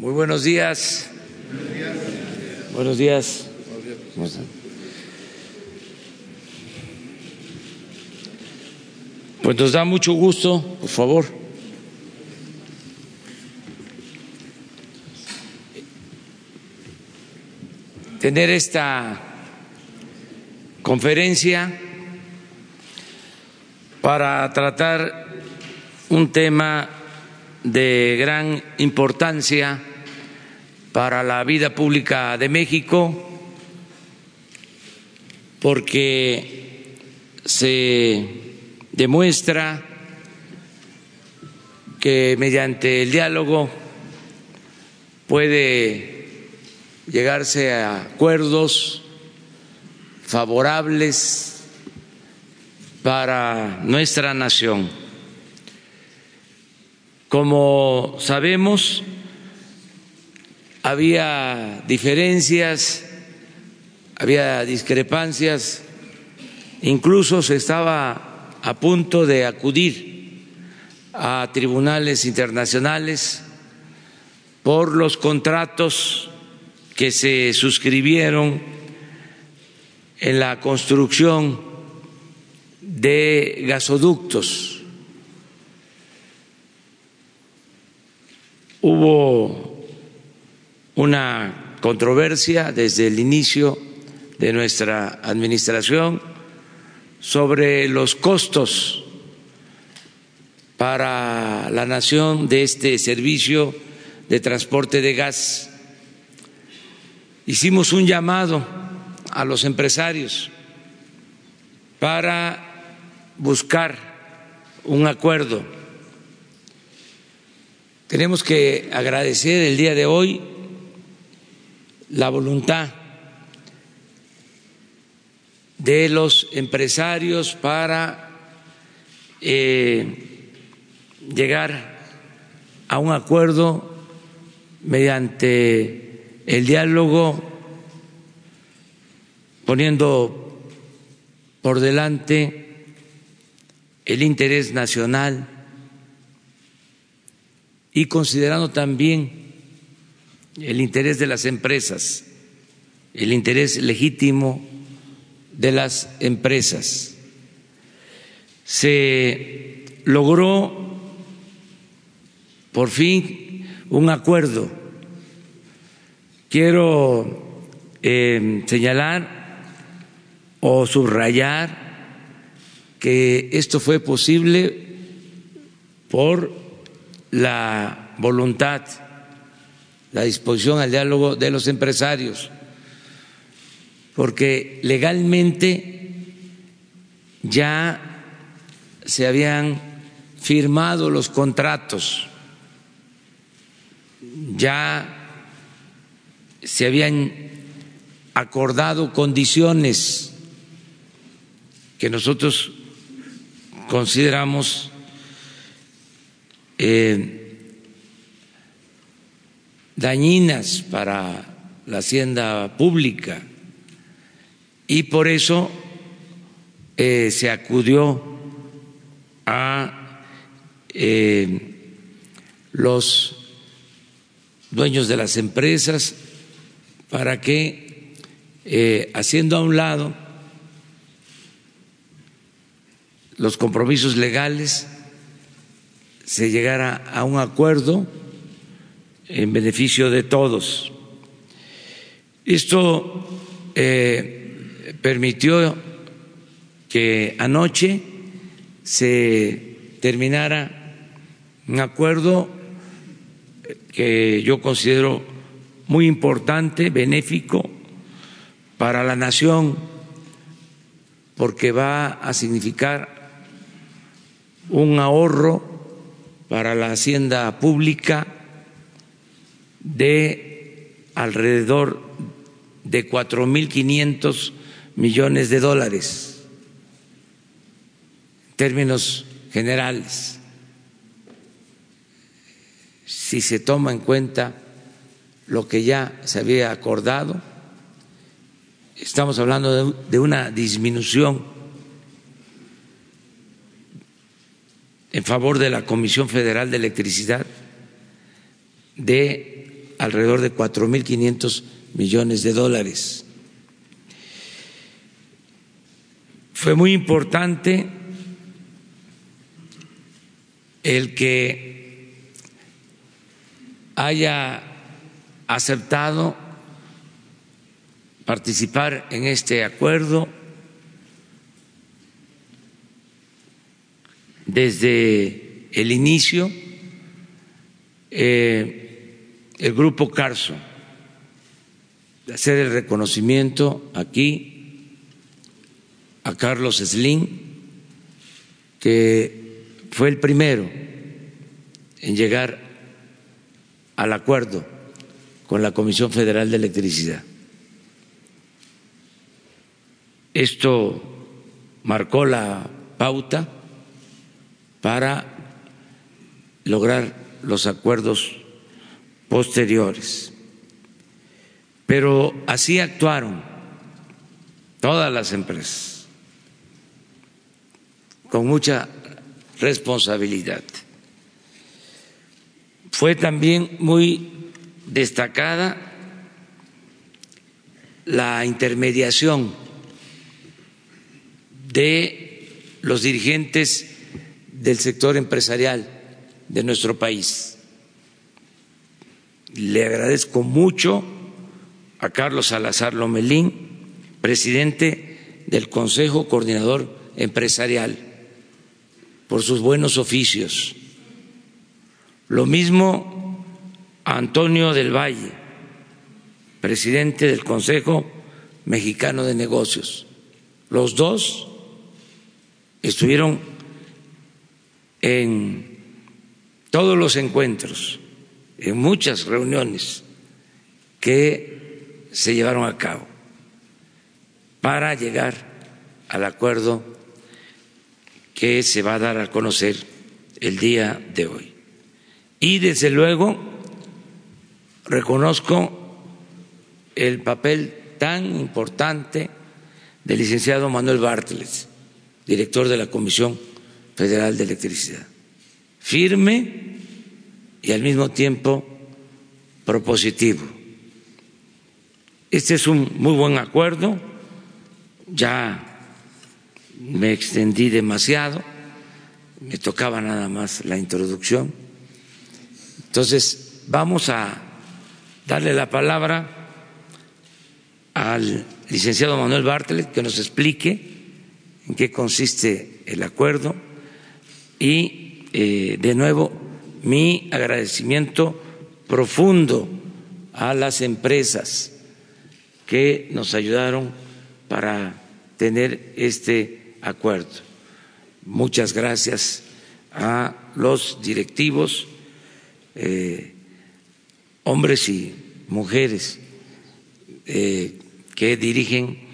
Muy buenos días. Buenos días. ¿Cómo están? Pues nos da mucho gusto, por favor. Tener esta conferencia para tratar un tema de gran importancia para la vida pública de México porque se demuestra que mediante el diálogo puede llegarse a acuerdos favorables para nuestra nación. Como sabemos, había diferencias, había discrepancias, incluso se estaba a punto de acudir a tribunales internacionales por los contratos que se suscribieron en la construcción de gasoductos. Hubo una controversia desde el inicio de nuestra administración sobre los costos para la nación de este servicio de transporte de gas. Hicimos un llamado a los empresarios para buscar un acuerdo. Tenemos que agradecer el día de hoy la voluntad de los empresarios para eh, llegar a un acuerdo mediante el diálogo, poniendo por delante el interés nacional y considerando también el interés de las empresas, el interés legítimo de las empresas. Se logró por fin un acuerdo. Quiero eh, señalar o subrayar que esto fue posible por la voluntad la disposición al diálogo de los empresarios, porque legalmente ya se habían firmado los contratos, ya se habían acordado condiciones que nosotros consideramos eh, dañinas para la hacienda pública. Y por eso eh, se acudió a eh, los dueños de las empresas para que, eh, haciendo a un lado los compromisos legales, se llegara a un acuerdo en beneficio de todos. Esto eh, permitió que anoche se terminara un acuerdo que yo considero muy importante, benéfico para la nación, porque va a significar un ahorro para la hacienda pública de alrededor de cuatro mil quinientos millones de dólares en términos generales. Si se toma en cuenta lo que ya se había acordado, estamos hablando de, una disminución en favor de la Comisión Federal de Electricidad de alrededor de 4.500 millones de dólares. Fue muy importante el que haya aceptado participar en este acuerdo desde el inicio eh, el grupo Carso, hacer el reconocimiento aquí a Carlos Slim, que fue el primero en llegar al acuerdo con la Comisión Federal de Electricidad. Esto marcó la pauta para lograr los acuerdos posteriores. Pero así actuaron todas las empresas, con mucha responsabilidad. Fue también muy destacada la intermediación de los dirigentes del sector empresarial de nuestro país. Le agradezco mucho a Carlos Salazar Lomelín, presidente del Consejo Coordinador Empresarial, por sus buenos oficios. Lo mismo a Antonio del Valle, presidente del Consejo Mexicano de Negocios. Los dos estuvieron en todos los encuentros, en muchas reuniones que se llevaron a cabo para llegar al acuerdo que se va a dar a conocer el día de hoy. Y desde luego reconozco el papel tan importante del licenciado Manuel Bartlett, director de la Comisión Federal de Electricidad firme y al mismo tiempo propositivo. Este es un muy buen acuerdo, ya me extendí demasiado, me tocaba nada más la introducción. Entonces, vamos a darle la palabra al licenciado Manuel Bartlett que nos explique en qué consiste el acuerdo y eh, de nuevo mi agradecimiento profundo a las empresas que nos ayudaron para tener este acuerdo. Muchas gracias a los directivos, eh, hombres y mujeres eh, que dirigen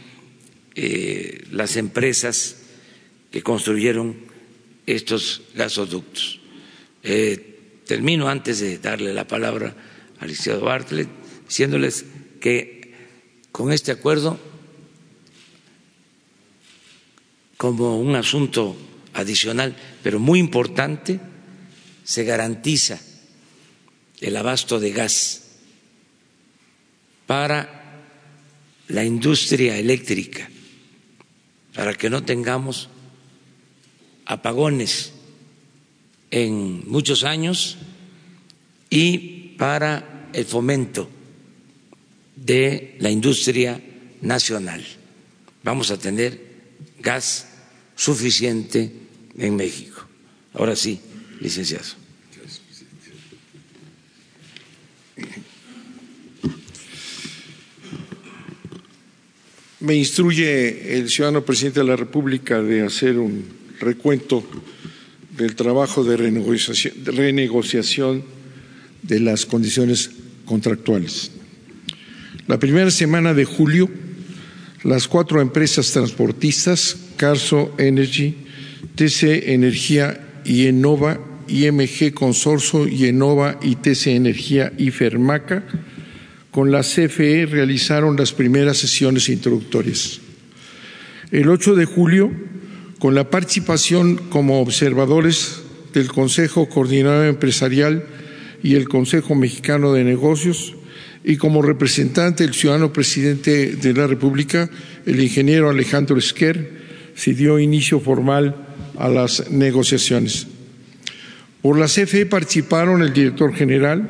las empresas que construyeron estos gasoductos. Eh, termino antes de darle la palabra al licenciado Bartlett, diciéndoles que con este acuerdo, como un asunto adicional, pero muy importante, se garantiza el abasto de gas para la industria eléctrica, para que no tengamos apagones en muchos años y para el fomento de la industria nacional. Vamos a tener gas suficiente en México. Ahora sí, licenciado. Me instruye el ciudadano presidente de la República de hacer un recuento del trabajo de renegociación, de las condiciones contractuales. La primera semana de julio, las cuatro empresas transportistas, Carso Energy, TC Energía y Enova, IMG Consorcio y Enova y TC Energía y Fermaca, con la CFE realizaron las primeras sesiones introductorias. El 8 de julio, con la participación como observadores del Consejo Coordinador Empresarial y el Consejo Mexicano de Negocios, y como representante del ciudadano presidente de la República, el ingeniero Alejandro Esquer, se dio inicio formal a las negociaciones. Por la CFE participaron el director general,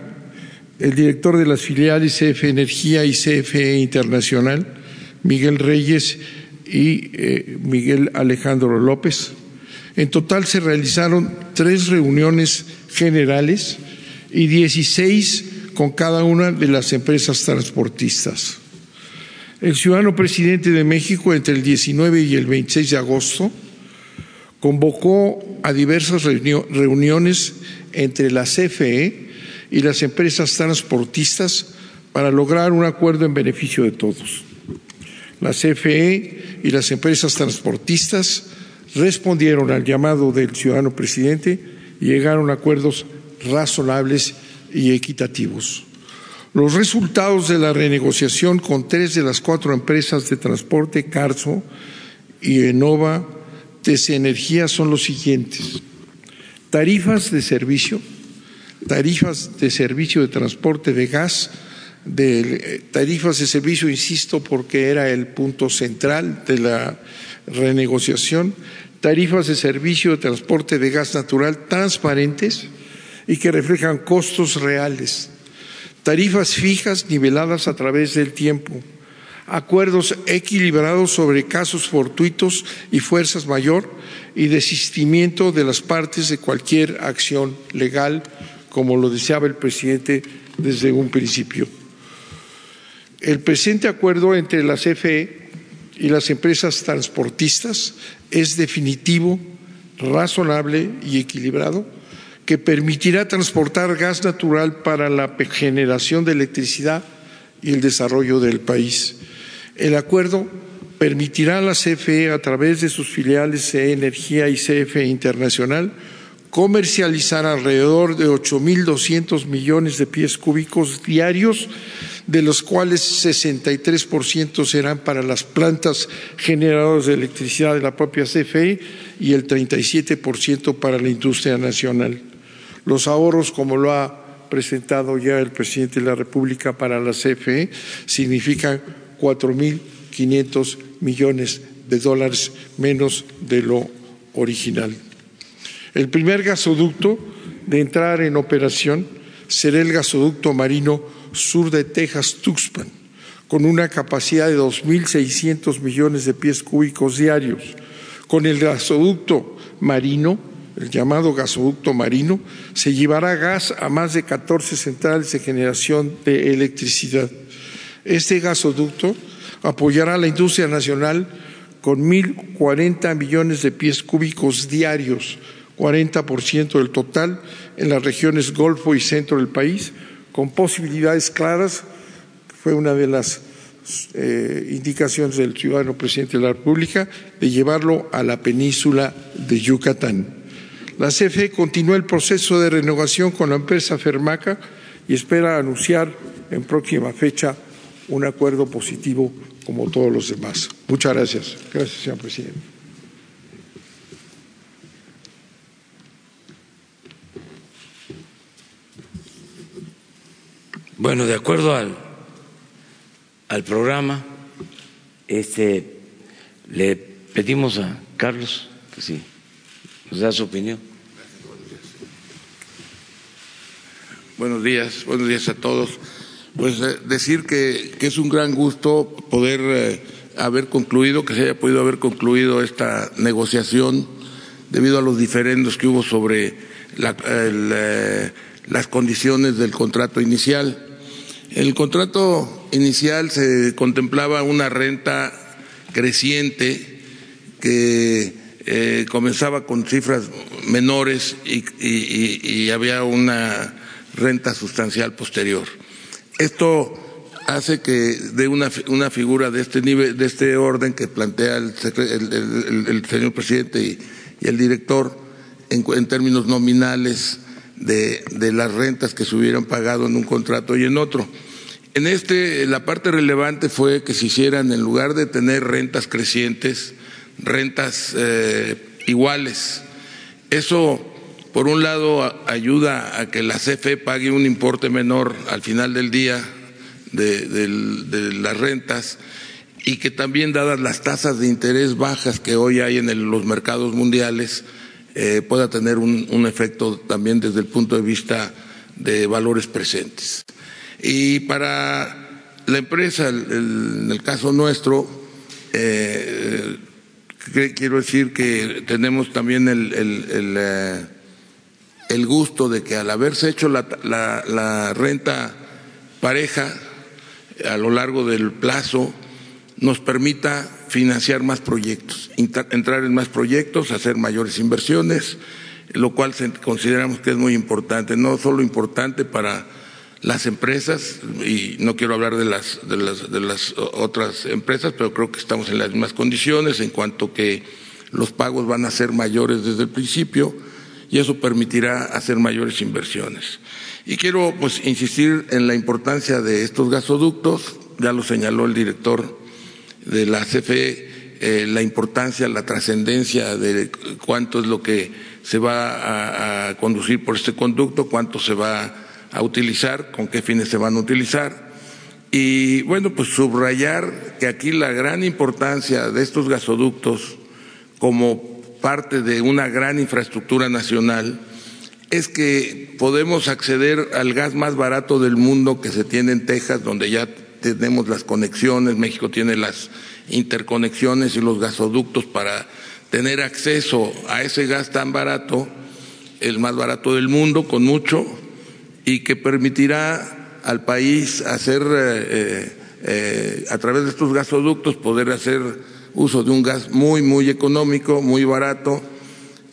el director de las filiales CFE Energía y CFE Internacional, Miguel Reyes y eh, Miguel Alejandro López. En total se realizaron tres reuniones generales y 16 con cada una de las empresas transportistas. El ciudadano presidente de México entre el 19 y el 26 de agosto convocó a diversas reuniones entre la CFE y las empresas transportistas para lograr un acuerdo en beneficio de todos. La CFE y las empresas transportistas respondieron al llamado del ciudadano presidente y llegaron a acuerdos razonables y equitativos. Los resultados de la renegociación con tres de las cuatro empresas de transporte, Carso y Enova, TC Energía, son los siguientes. Tarifas de servicio, tarifas de servicio de transporte de gas, de eh, tarifas de servicio, insisto, porque era el punto central de la renegociación, tarifas de servicio de transporte de gas natural transparentes y que reflejan costos reales, tarifas fijas niveladas a través del tiempo, acuerdos equilibrados sobre casos fortuitos y fuerzas mayor y desistimiento de las partes de cualquier acción legal, como lo deseaba el presidente desde un principio. El presente acuerdo entre la CFE y las empresas transportistas es definitivo, razonable y equilibrado, que permitirá transportar gas natural para la generación de electricidad y el desarrollo del país. El acuerdo permitirá a la CFE, a través de sus filiales CE Energía y CFE Internacional, comercializar alrededor de 8.200 millones de pies cúbicos diarios de los cuales 63% serán para las plantas generadoras de electricidad de la propia CFE y el 37% para la industria nacional. Los ahorros, como lo ha presentado ya el presidente de la República para la CFE, significan 4.500 millones de dólares menos de lo original. El primer gasoducto de entrar en operación será el gasoducto marino sur de Texas, Tuxpan, con una capacidad de 2.600 millones de pies cúbicos diarios. Con el gasoducto marino, el llamado gasoducto marino, se llevará gas a más de 14 centrales de generación de electricidad. Este gasoducto apoyará a la industria nacional con 1.040 millones de pies cúbicos diarios, 40% del total en las regiones Golfo y centro del país, con posibilidades claras, fue una de las eh, indicaciones del ciudadano presidente de la República, de llevarlo a la península de Yucatán. La CFE continúa el proceso de renovación con la empresa Fermaca y espera anunciar en próxima fecha un acuerdo positivo como todos los demás. Muchas gracias. Gracias, señor presidente. Bueno, de acuerdo al, al programa, este, le pedimos a Carlos que sí, nos da su opinión. Buenos días, buenos días a todos. Pues eh, decir que, que, es un gran gusto poder eh, haber concluido, que se haya podido haber concluido esta negociación debido a los diferendos que hubo sobre eh, las condiciones del contrato inicial. El contrato inicial se contemplaba una renta creciente que eh, comenzaba con cifras menores y, había una renta sustancial posterior. Esto hace que de una, una figura de este nivel, de este orden que plantea el, señor presidente y, el director en, términos nominales de, las rentas que se hubieran pagado en un contrato y en otro. En este, la parte relevante fue que se hicieran, en lugar de tener rentas crecientes, rentas eh, iguales. Eso por un lado, ayuda a que la CFE pague un importe menor al final del día de, las rentas y que también, dadas las tasas de interés bajas que hoy hay en los mercados mundiales, eh, pueda tener un, efecto también desde el punto de vista de valores presentes. Y para la empresa, en el caso nuestro, eh, quiero decir que tenemos también el, eh, el, gusto de que al haberse hecho la, la, renta pareja a lo largo del plazo, nos permita financiar más proyectos, entrar en más proyectos, hacer mayores inversiones, lo cual consideramos que es muy importante, no solo importante para las empresas, y no quiero hablar de las, de las, de las otras empresas, pero creo que estamos en las mismas condiciones en cuanto que los pagos van a ser mayores desde el principio y eso permitirá hacer mayores inversiones. Y quiero pues insistir en la importancia de estos gasoductos, ya lo señaló el director de la CFE, eh, la importancia, la trascendencia de cuánto es lo que se va a, conducir por este conducto, cuánto se va a utilizar, con qué fines se van a utilizar. Y bueno, pues subrayar que aquí la gran importancia de estos gasoductos como parte de una gran infraestructura nacional es que podemos acceder al gas más barato del mundo que se tiene en Texas, donde ya tenemos las conexiones, México tiene las interconexiones y los gasoductos para tener acceso a ese gas tan barato, el más barato del mundo, con mucho, y que permitirá al país hacer, eh, eh, eh, a través de estos gasoductos, poder hacer uso de un gas muy, muy económico, muy barato,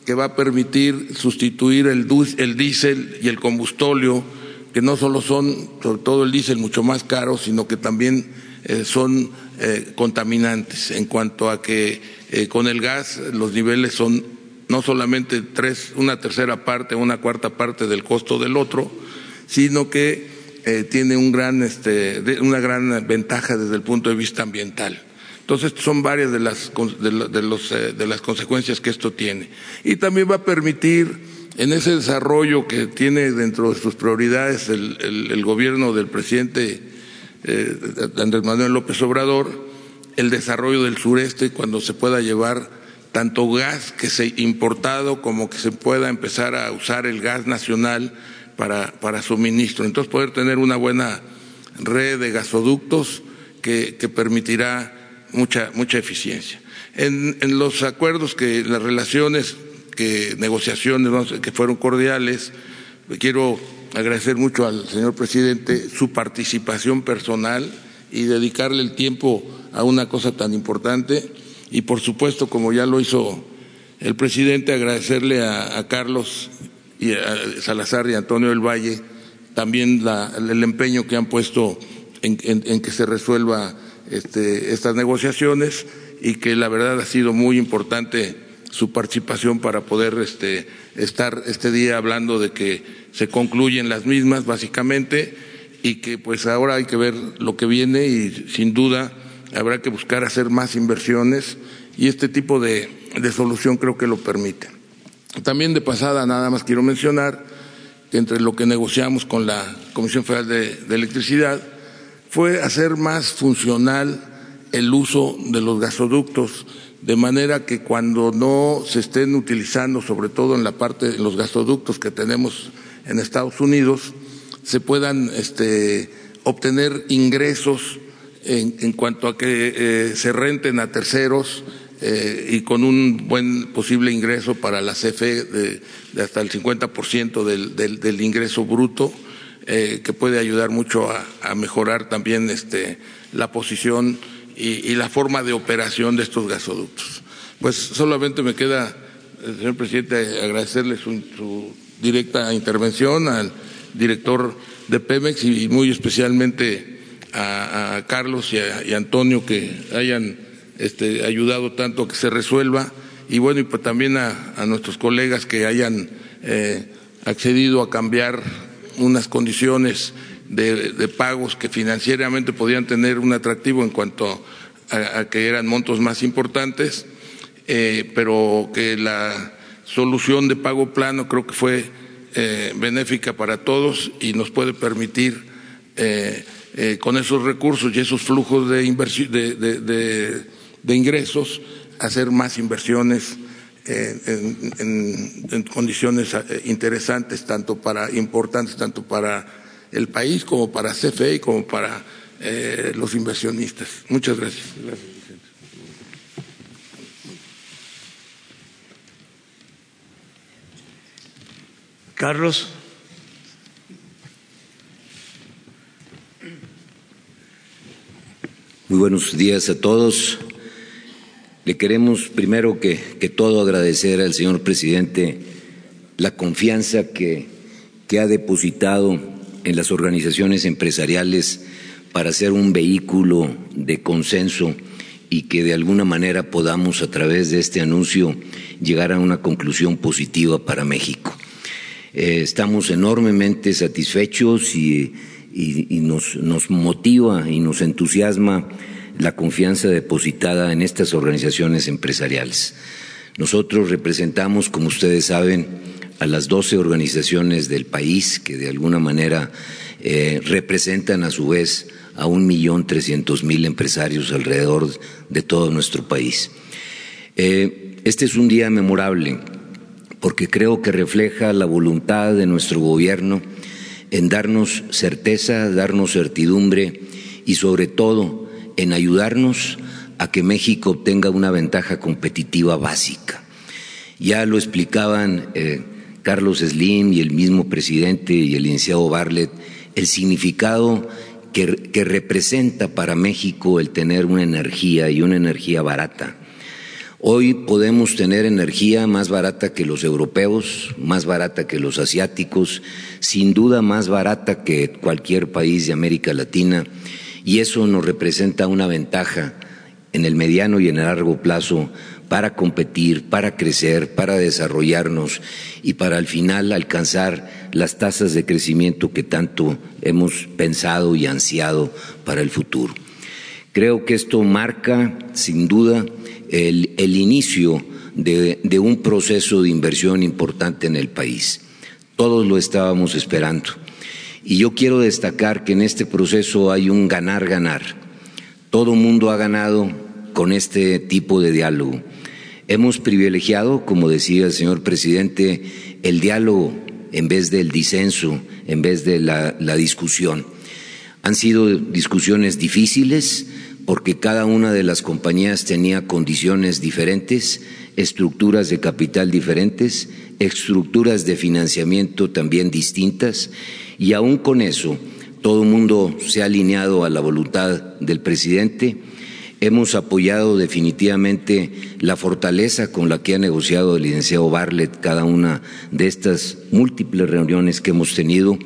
que va a permitir sustituir el, el diésel y el combustóleo, que no solo son, sobre todo el diésel, mucho más caro, sino que también son contaminantes. En cuanto a que con el gas los niveles son no solamente tres, una tercera parte, una cuarta parte del costo del otro, sino que tiene un gran, este, una gran ventaja desde el punto de vista ambiental. Entonces, son varias de las, de las consecuencias que esto tiene. Y también va a permitir, en ese desarrollo que tiene dentro de sus prioridades el, el gobierno del presidente eh, Andrés Manuel López Obrador, el desarrollo del sureste cuando se pueda llevar tanto gas que se importado como que se pueda empezar a usar el gas nacional para, para suministro. Entonces poder tener una buena red de gasoductos que, que permitirá mucha, mucha eficiencia. En, en, los acuerdos que, las relaciones, que negociaciones que fueron cordiales, quiero agradecer mucho al señor presidente su participación personal y dedicarle el tiempo a una cosa tan importante y por supuesto como ya lo hizo el presidente agradecerle a, Carlos y a Salazar y Antonio del Valle también el empeño que han puesto en, que se resuelva este, estas negociaciones y que la verdad ha sido muy importante su participación para poder este, estar este día hablando de que se concluyen las mismas básicamente y que pues ahora hay que ver lo que viene y sin duda habrá que buscar hacer más inversiones y este tipo de, solución creo que lo permite. También de pasada nada más quiero mencionar que entre lo que negociamos con la Comisión Federal de, Electricidad fue hacer más funcional el uso de los gasoductos de manera que cuando no se estén utilizando, sobre todo en la parte de los gasoductos que tenemos en Estados Unidos se puedan este, obtener ingresos en, cuanto a que eh, se renten a terceros eh, y con un buen posible ingreso para la CFE de, hasta el 50% del, del, del, ingreso bruto, eh, que puede ayudar mucho a, mejorar también este, la posición y, la forma de operación de estos gasoductos. Pues solamente me queda, señor presidente, agradecerle su directa intervención al director de Pemex y muy especialmente a, Carlos y a, Antonio que hayan este, ayudado tanto a que se resuelva. Y bueno, y pues también a, nuestros colegas que hayan eh, accedido a cambiar unas condiciones de, pagos que financieramente podían tener un atractivo en cuanto a, que eran montos más importantes, eh, pero que la solución de pago plano creo que fue eh, benéfica para todos y nos puede permitir con esos recursos y esos flujos de, de, ingresos hacer más inversiones en, condiciones interesantes, tanto para importantes, tanto para el país como para CFE y como para los inversionistas. Muchas gracias. Carlos. Muy buenos días a todos. Le queremos primero que, todo agradecer al señor presidente la confianza que, que ha depositado en las organizaciones empresariales para ser un vehículo de consenso y que de alguna manera podamos a través de este anuncio llegar a una conclusión positiva para México. Eh, estamos enormemente satisfechos y, nos, nos, motiva y nos entusiasma la confianza depositada en estas organizaciones empresariales. Nosotros representamos, como ustedes saben, a las 12 organizaciones del país que de alguna manera eh, representan a su vez a un millón trescientos mil empresarios alrededor de todo nuestro país. Eh, este es un día memorable porque creo que refleja la voluntad de nuestro gobierno en darnos certeza, darnos certidumbre y sobre todo en ayudarnos a que México obtenga una ventaja competitiva básica. Ya lo explicaban eh, Carlos Slim y el mismo presidente y el licenciado Barlet, el significado que representa para México el tener una energía y una energía barata Hoy podemos tener energía más barata que los europeos, más barata que los asiáticos, sin duda más barata que cualquier país de América Latina, y eso nos representa una ventaja en el mediano y en el largo plazo para competir, para crecer, para desarrollarnos y para al final alcanzar las tasas de crecimiento que tanto hemos pensado y ansiado para el futuro. Creo que esto marca, sin duda, el, inicio de, de un proceso de inversión importante en el país. Todos lo estábamos esperando. Y yo quiero destacar que en este proceso hay un ganar-ganar. Todo mundo ha ganado con este tipo de diálogo. Hemos privilegiado, como decía el señor presidente, el diálogo en vez del disenso, en vez de la, la discusión. Han sido discusiones difíciles, porque cada una de las compañías tenía condiciones diferentes, estructuras de capital diferentes, estructuras de financiamiento también distintas, y aún con eso, todo el mundo se ha alineado a la voluntad del presidente. Hemos apoyado definitivamente la fortaleza con la que ha negociado el licenciado Barlet cada una de estas múltiples reuniones que hemos tenido.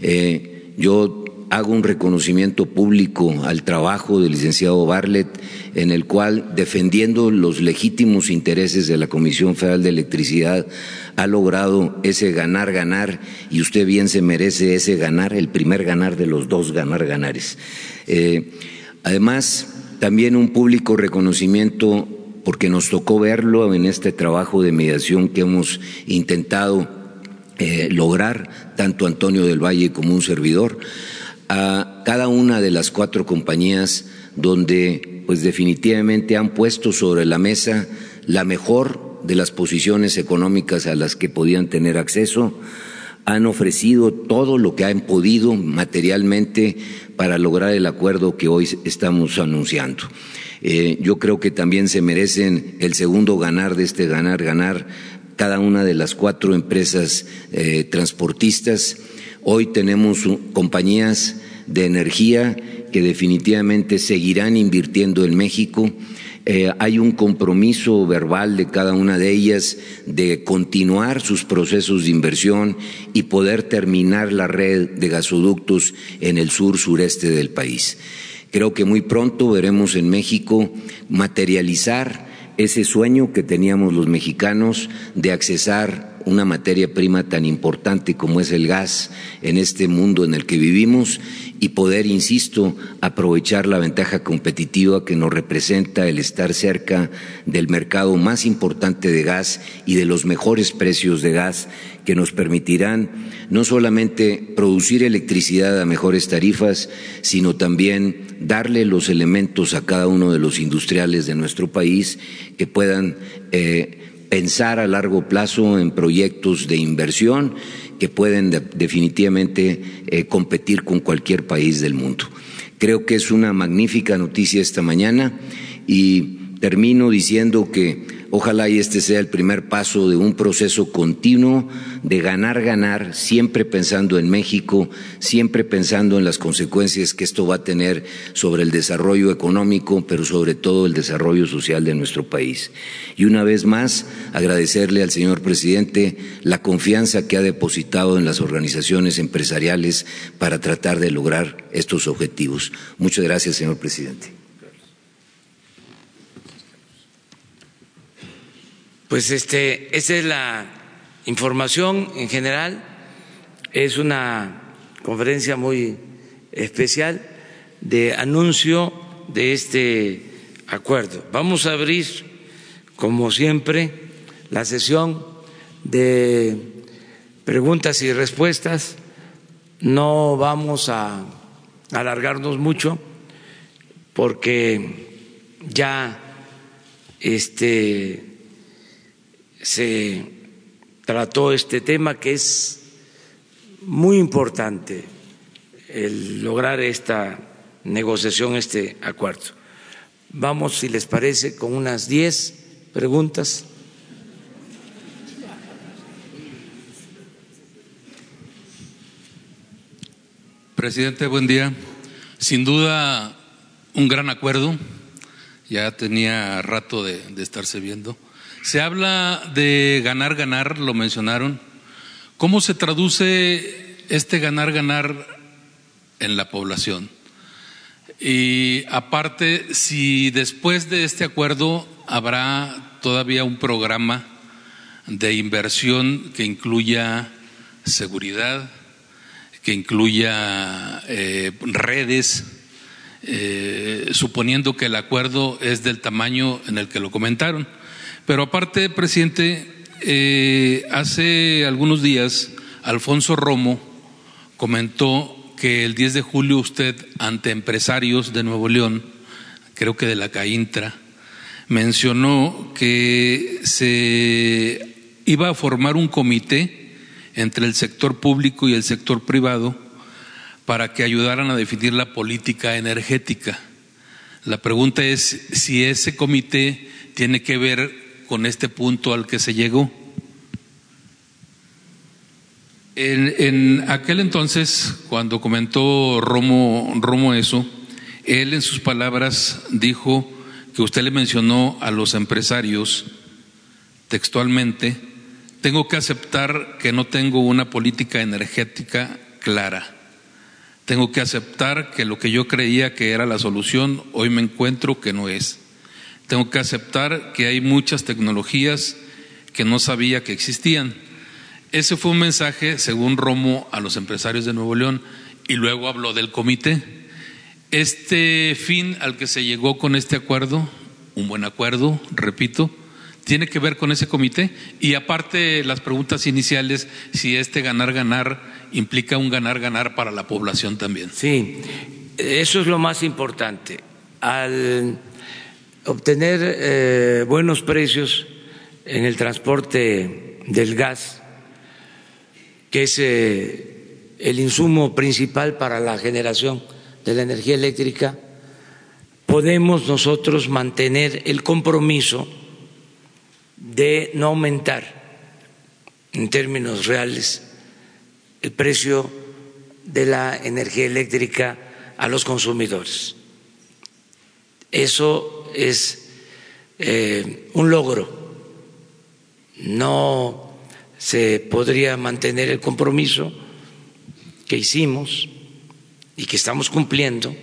Eh, yo hago un reconocimiento público al trabajo del licenciado Barlet, en el cual, defendiendo los legítimos intereses de la Comisión Federal de Electricidad, ha logrado ese ganar-ganar y usted bien se merece ese ganar, el primer ganar de los dos ganar-ganares. Eh, además, también un público reconocimiento porque nos tocó verlo en este trabajo de mediación que hemos intentado eh, lograr, tanto Antonio del Valle como un servidor a cada una de las cuatro compañías donde pues definitivamente han puesto sobre la mesa la mejor de las posiciones económicas a las que podían tener acceso, han ofrecido todo lo que han podido materialmente para lograr el acuerdo que hoy estamos anunciando. Eh, yo creo que también se merecen el segundo ganar de este ganar, ganar cada una de las cuatro empresas eh, transportistas. Hoy tenemos compañías de energía que definitivamente seguirán invirtiendo en México. Eh, hay un compromiso verbal de cada una de ellas de continuar sus procesos de inversión y poder terminar la red de gasoductos en el sur sureste del país. Creo que muy pronto veremos en México materializar ese sueño que teníamos los mexicanos de accesar una materia prima tan importante como es el gas en este mundo en el que vivimos y poder, insisto, aprovechar la ventaja competitiva que nos representa el estar cerca del mercado más importante de gas y de los mejores precios de gas que nos permitirán no solamente producir electricidad a mejores tarifas, sino también darle los elementos a cada uno de los industriales de nuestro país que puedan eh, pensar a largo plazo en proyectos de inversión que pueden definitivamente eh, competir con cualquier país del mundo. Creo que es una magnífica noticia esta mañana y termino diciendo que Ojalá y este sea el primer paso de un proceso continuo de ganar, ganar, siempre pensando en México, siempre pensando en las consecuencias que esto va a tener sobre el desarrollo económico, pero sobre todo el desarrollo social de nuestro país. Y una vez más, agradecerle al señor presidente la confianza que ha depositado en las organizaciones empresariales para tratar de lograr estos objetivos. Muchas gracias, señor presidente. Pues este, esa es la información en general. Es una conferencia muy especial de anuncio de este acuerdo. Vamos a abrir, como siempre, la sesión de preguntas y respuestas. No vamos a alargarnos mucho porque ya este se trató este tema que es muy importante el lograr esta negociación, este acuerdo. Vamos, si les parece, con unas diez preguntas. Presidente, buen día. Sin duda, un gran acuerdo. Ya tenía rato de, de estarse viendo. Se habla de ganar, ganar, lo mencionaron. ¿Cómo se traduce este ganar, ganar en la población? Y aparte, si después de este acuerdo habrá todavía un programa de inversión que incluya seguridad, que incluya eh, redes, eh, suponiendo que el acuerdo es del tamaño en el que lo comentaron. Pero aparte, presidente, eh, hace algunos días Alfonso Romo comentó que el 10 de julio usted, ante empresarios de Nuevo León, creo que de la CAINTRA, mencionó que se iba a formar un comité entre el sector público y el sector privado para que ayudaran a definir la política energética. La pregunta es si ese comité tiene que ver con este punto al que se llegó. En, aquel entonces, cuando comentó Romo, Romo eso, él en sus palabras dijo que usted le mencionó a los empresarios textualmente, tengo que aceptar que no tengo una política energética clara. Tengo que aceptar que lo que yo creía que era la solución, hoy me encuentro que no es. Tengo que aceptar que hay muchas tecnologías que no sabía que existían. Ese fue un mensaje, según Romo, a los empresarios de Nuevo León y luego habló del comité. Este fin al que se llegó con este acuerdo, un buen acuerdo, repito, tiene que ver con ese comité y aparte las preguntas iniciales, si este ganar-ganar implica un ganar-ganar para la población también. Sí, eso es lo más importante. Al obtener eh, buenos precios en el transporte del gas, que es eh, el insumo principal para la generación de la energía eléctrica, podemos nosotros mantener el compromiso de no aumentar en términos reales el precio de la energía eléctrica a los consumidores. Eso es eh, un logro. No se podría mantener el compromiso que hicimos y que estamos cumpliendo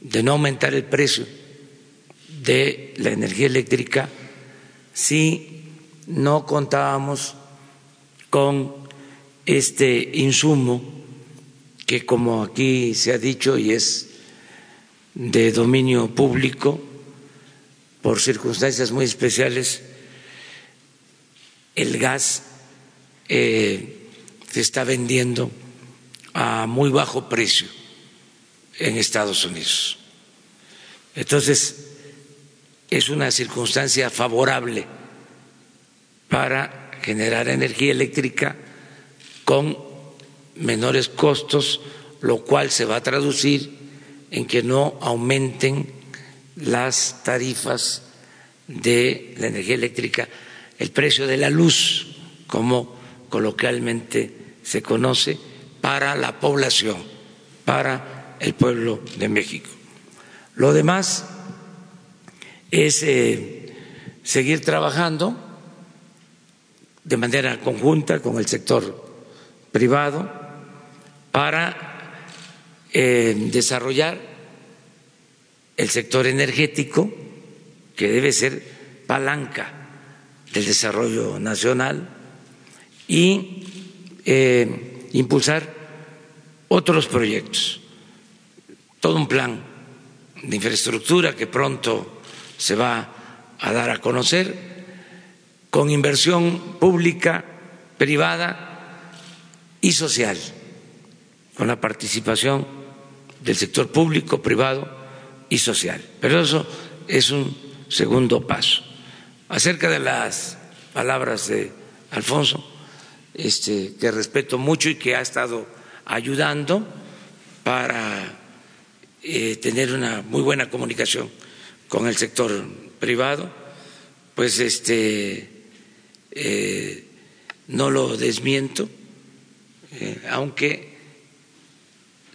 de no aumentar el precio de la energía eléctrica si no contábamos con este insumo que, como aquí se ha dicho y es de dominio público, por circunstancias muy especiales, el gas eh, se está vendiendo a muy bajo precio en Estados Unidos. Entonces, es una circunstancia favorable para generar energía eléctrica con menores costos, lo cual se va a traducir en que no aumenten las tarifas de la energía eléctrica, el precio de la luz, como coloquialmente se conoce, para la población, para el pueblo de México. Lo demás es eh, seguir trabajando de manera conjunta con el sector privado para eh, desarrollar el sector energético, que debe ser palanca del desarrollo nacional, y eh, impulsar otros proyectos, todo un plan de infraestructura que pronto se va a dar a conocer, con inversión pública, privada, y social, con la participación del sector público, privado y social. Pero eso es un segundo paso. Acerca de las palabras de Alfonso, este, que respeto mucho y que ha estado ayudando para eh, tener una muy buena comunicación con el sector privado, pues este eh, no lo desmiento eh, aunque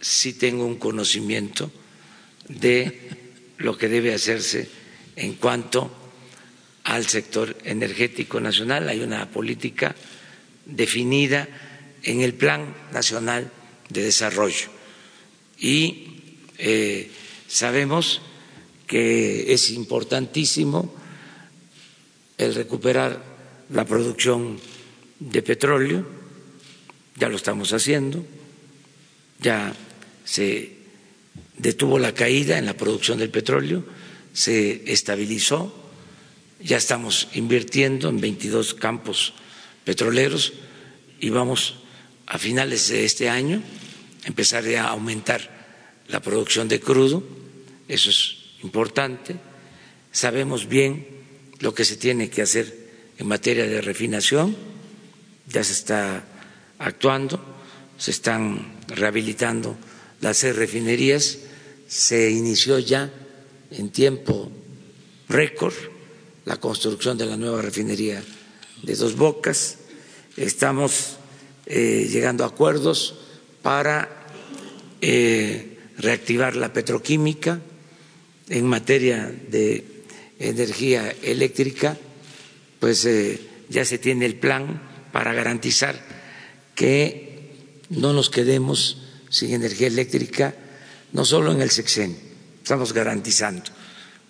sí tengo un conocimiento de lo que debe hacerse en cuanto al sector energético nacional. Hay una política definida en el Plan Nacional de Desarrollo. Y eh, sabemos que es importantísimo el recuperar la producción de petróleo. Ya lo estamos haciendo, ya se detuvo la caída en la producción del petróleo, se estabilizó, ya estamos invirtiendo en 22 campos petroleros y vamos a finales de este año empezar a aumentar la producción de crudo, eso es importante, sabemos bien lo que se tiene que hacer en materia de refinación, ya se está actuando, se están rehabilitando las refinerías, se inició ya en tiempo récord la construcción de la nueva refinería de Dos Bocas, estamos eh, llegando a acuerdos para eh, reactivar la petroquímica en materia de energía eléctrica, pues eh, ya se tiene el plan para garantizar que no nos quedemos sin energía eléctrica, no solo en el sexenio, estamos garantizando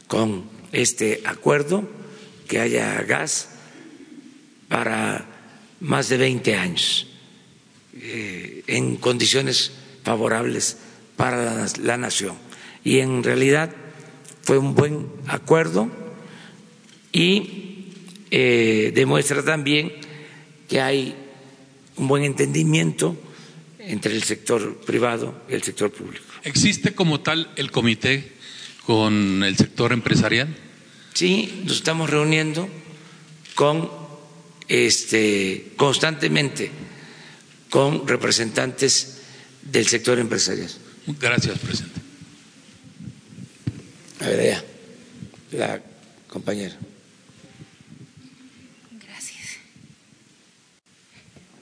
con este acuerdo que haya gas para más de 20 años eh, en condiciones favorables para la, nación. Y en realidad fue un buen acuerdo y eh, demuestra también que hay un buen entendimiento entre el sector privado y el sector público. ¿Existe como tal el comité con el sector empresarial? Sí, nos estamos reuniendo con este constantemente con representantes del sector empresarial. Gracias, presidente. A ver, la compañera.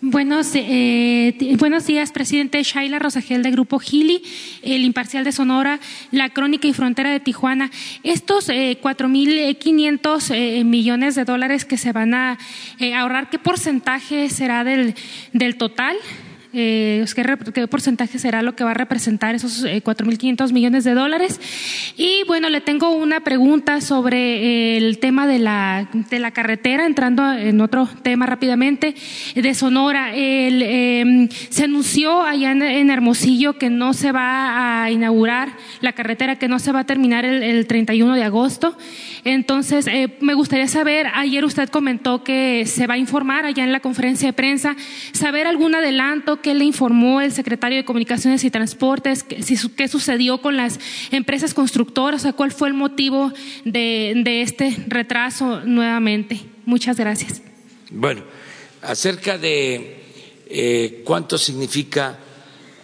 Buenos, eh, buenos días, presidente Shaila Rosagel de Grupo Gili, el Imparcial de Sonora, la Crónica y Frontera de Tijuana. Estos eh, 4.500 eh, millones de dólares que se van a eh, ahorrar, ¿qué porcentaje será del, del total? Eh, ¿qué, porcentaje será lo que va a representar esos 4.500 millones de dólares. Y bueno, le tengo una pregunta sobre el tema de la, de la carretera, entrando en otro tema rápidamente, de Sonora. El, se anunció allá en, Hermosillo que no se va a inaugurar la carretera, que no se va a terminar el, el 31 de agosto. Entonces, me gustaría saber, ayer usted comentó que se va a informar allá en la conferencia de prensa, saber algún adelanto, qué le informó el secretario de Comunicaciones y Transportes, qué sucedió con las empresas constructoras, cuál fue el motivo de, este retraso nuevamente. Muchas gracias. Bueno, acerca de eh, cuánto significa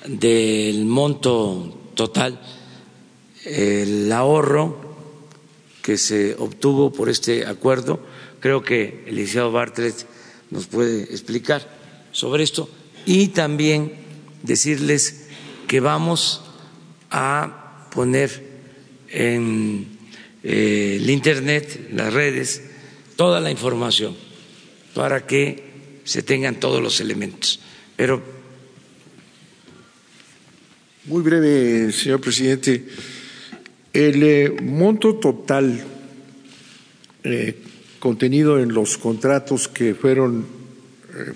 del monto total el ahorro que se obtuvo por este acuerdo. Creo que el licenciado Bartlett nos puede explicar sobre esto y también decirles que vamos a poner en eh, el Internet, las redes, toda la información para que se tengan todos los elementos. Pero. Muy breve, señor presidente. El eh, monto total eh, contenido en los contratos que fueron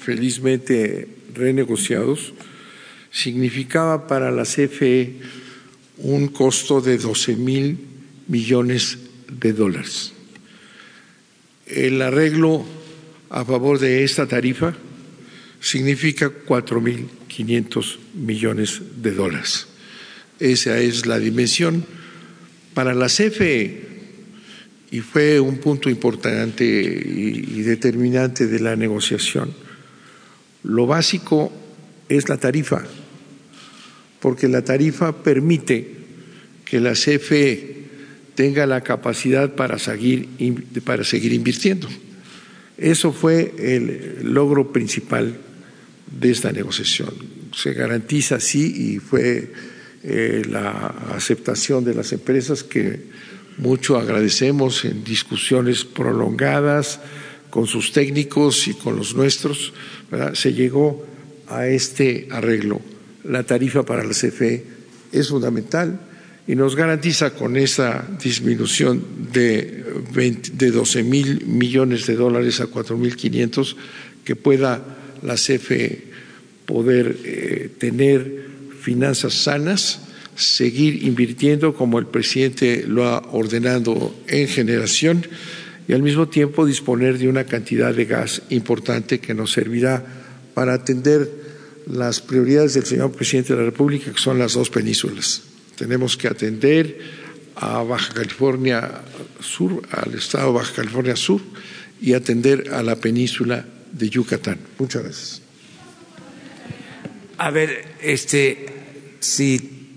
felizmente renegociados significaba para la CFE un costo de 12 mil millones de dólares. El arreglo a favor de esta tarifa significa cuatro mil 500 millones de dólares. Esa es la dimensión para la CFE, y fue un punto importante y, determinante de la negociación, lo básico es la tarifa, porque la tarifa permite que la CFE tenga la capacidad para seguir, para seguir invirtiendo. Eso fue el logro principal de esta negociación. Se garantiza así y fue eh, la aceptación de las empresas que mucho agradecemos en discusiones prolongadas con sus técnicos y con los nuestros, se llegó a este arreglo. La tarifa para la CFE es fundamental y nos garantiza con esa disminución de, 12 mil millones de dólares a 4 mil 500 que pueda la CFE poder eh, tener finanzas sanas, seguir invirtiendo como el presidente lo ha ordenado en generación y al mismo tiempo disponer de una cantidad de gas importante que nos servirá para atender las prioridades del señor presidente de la República, que son las dos penínsulas. Tenemos que atender a Baja California Sur, al estado de Baja California Sur y atender a la península de Yucatán. Muchas gracias. A ver, este si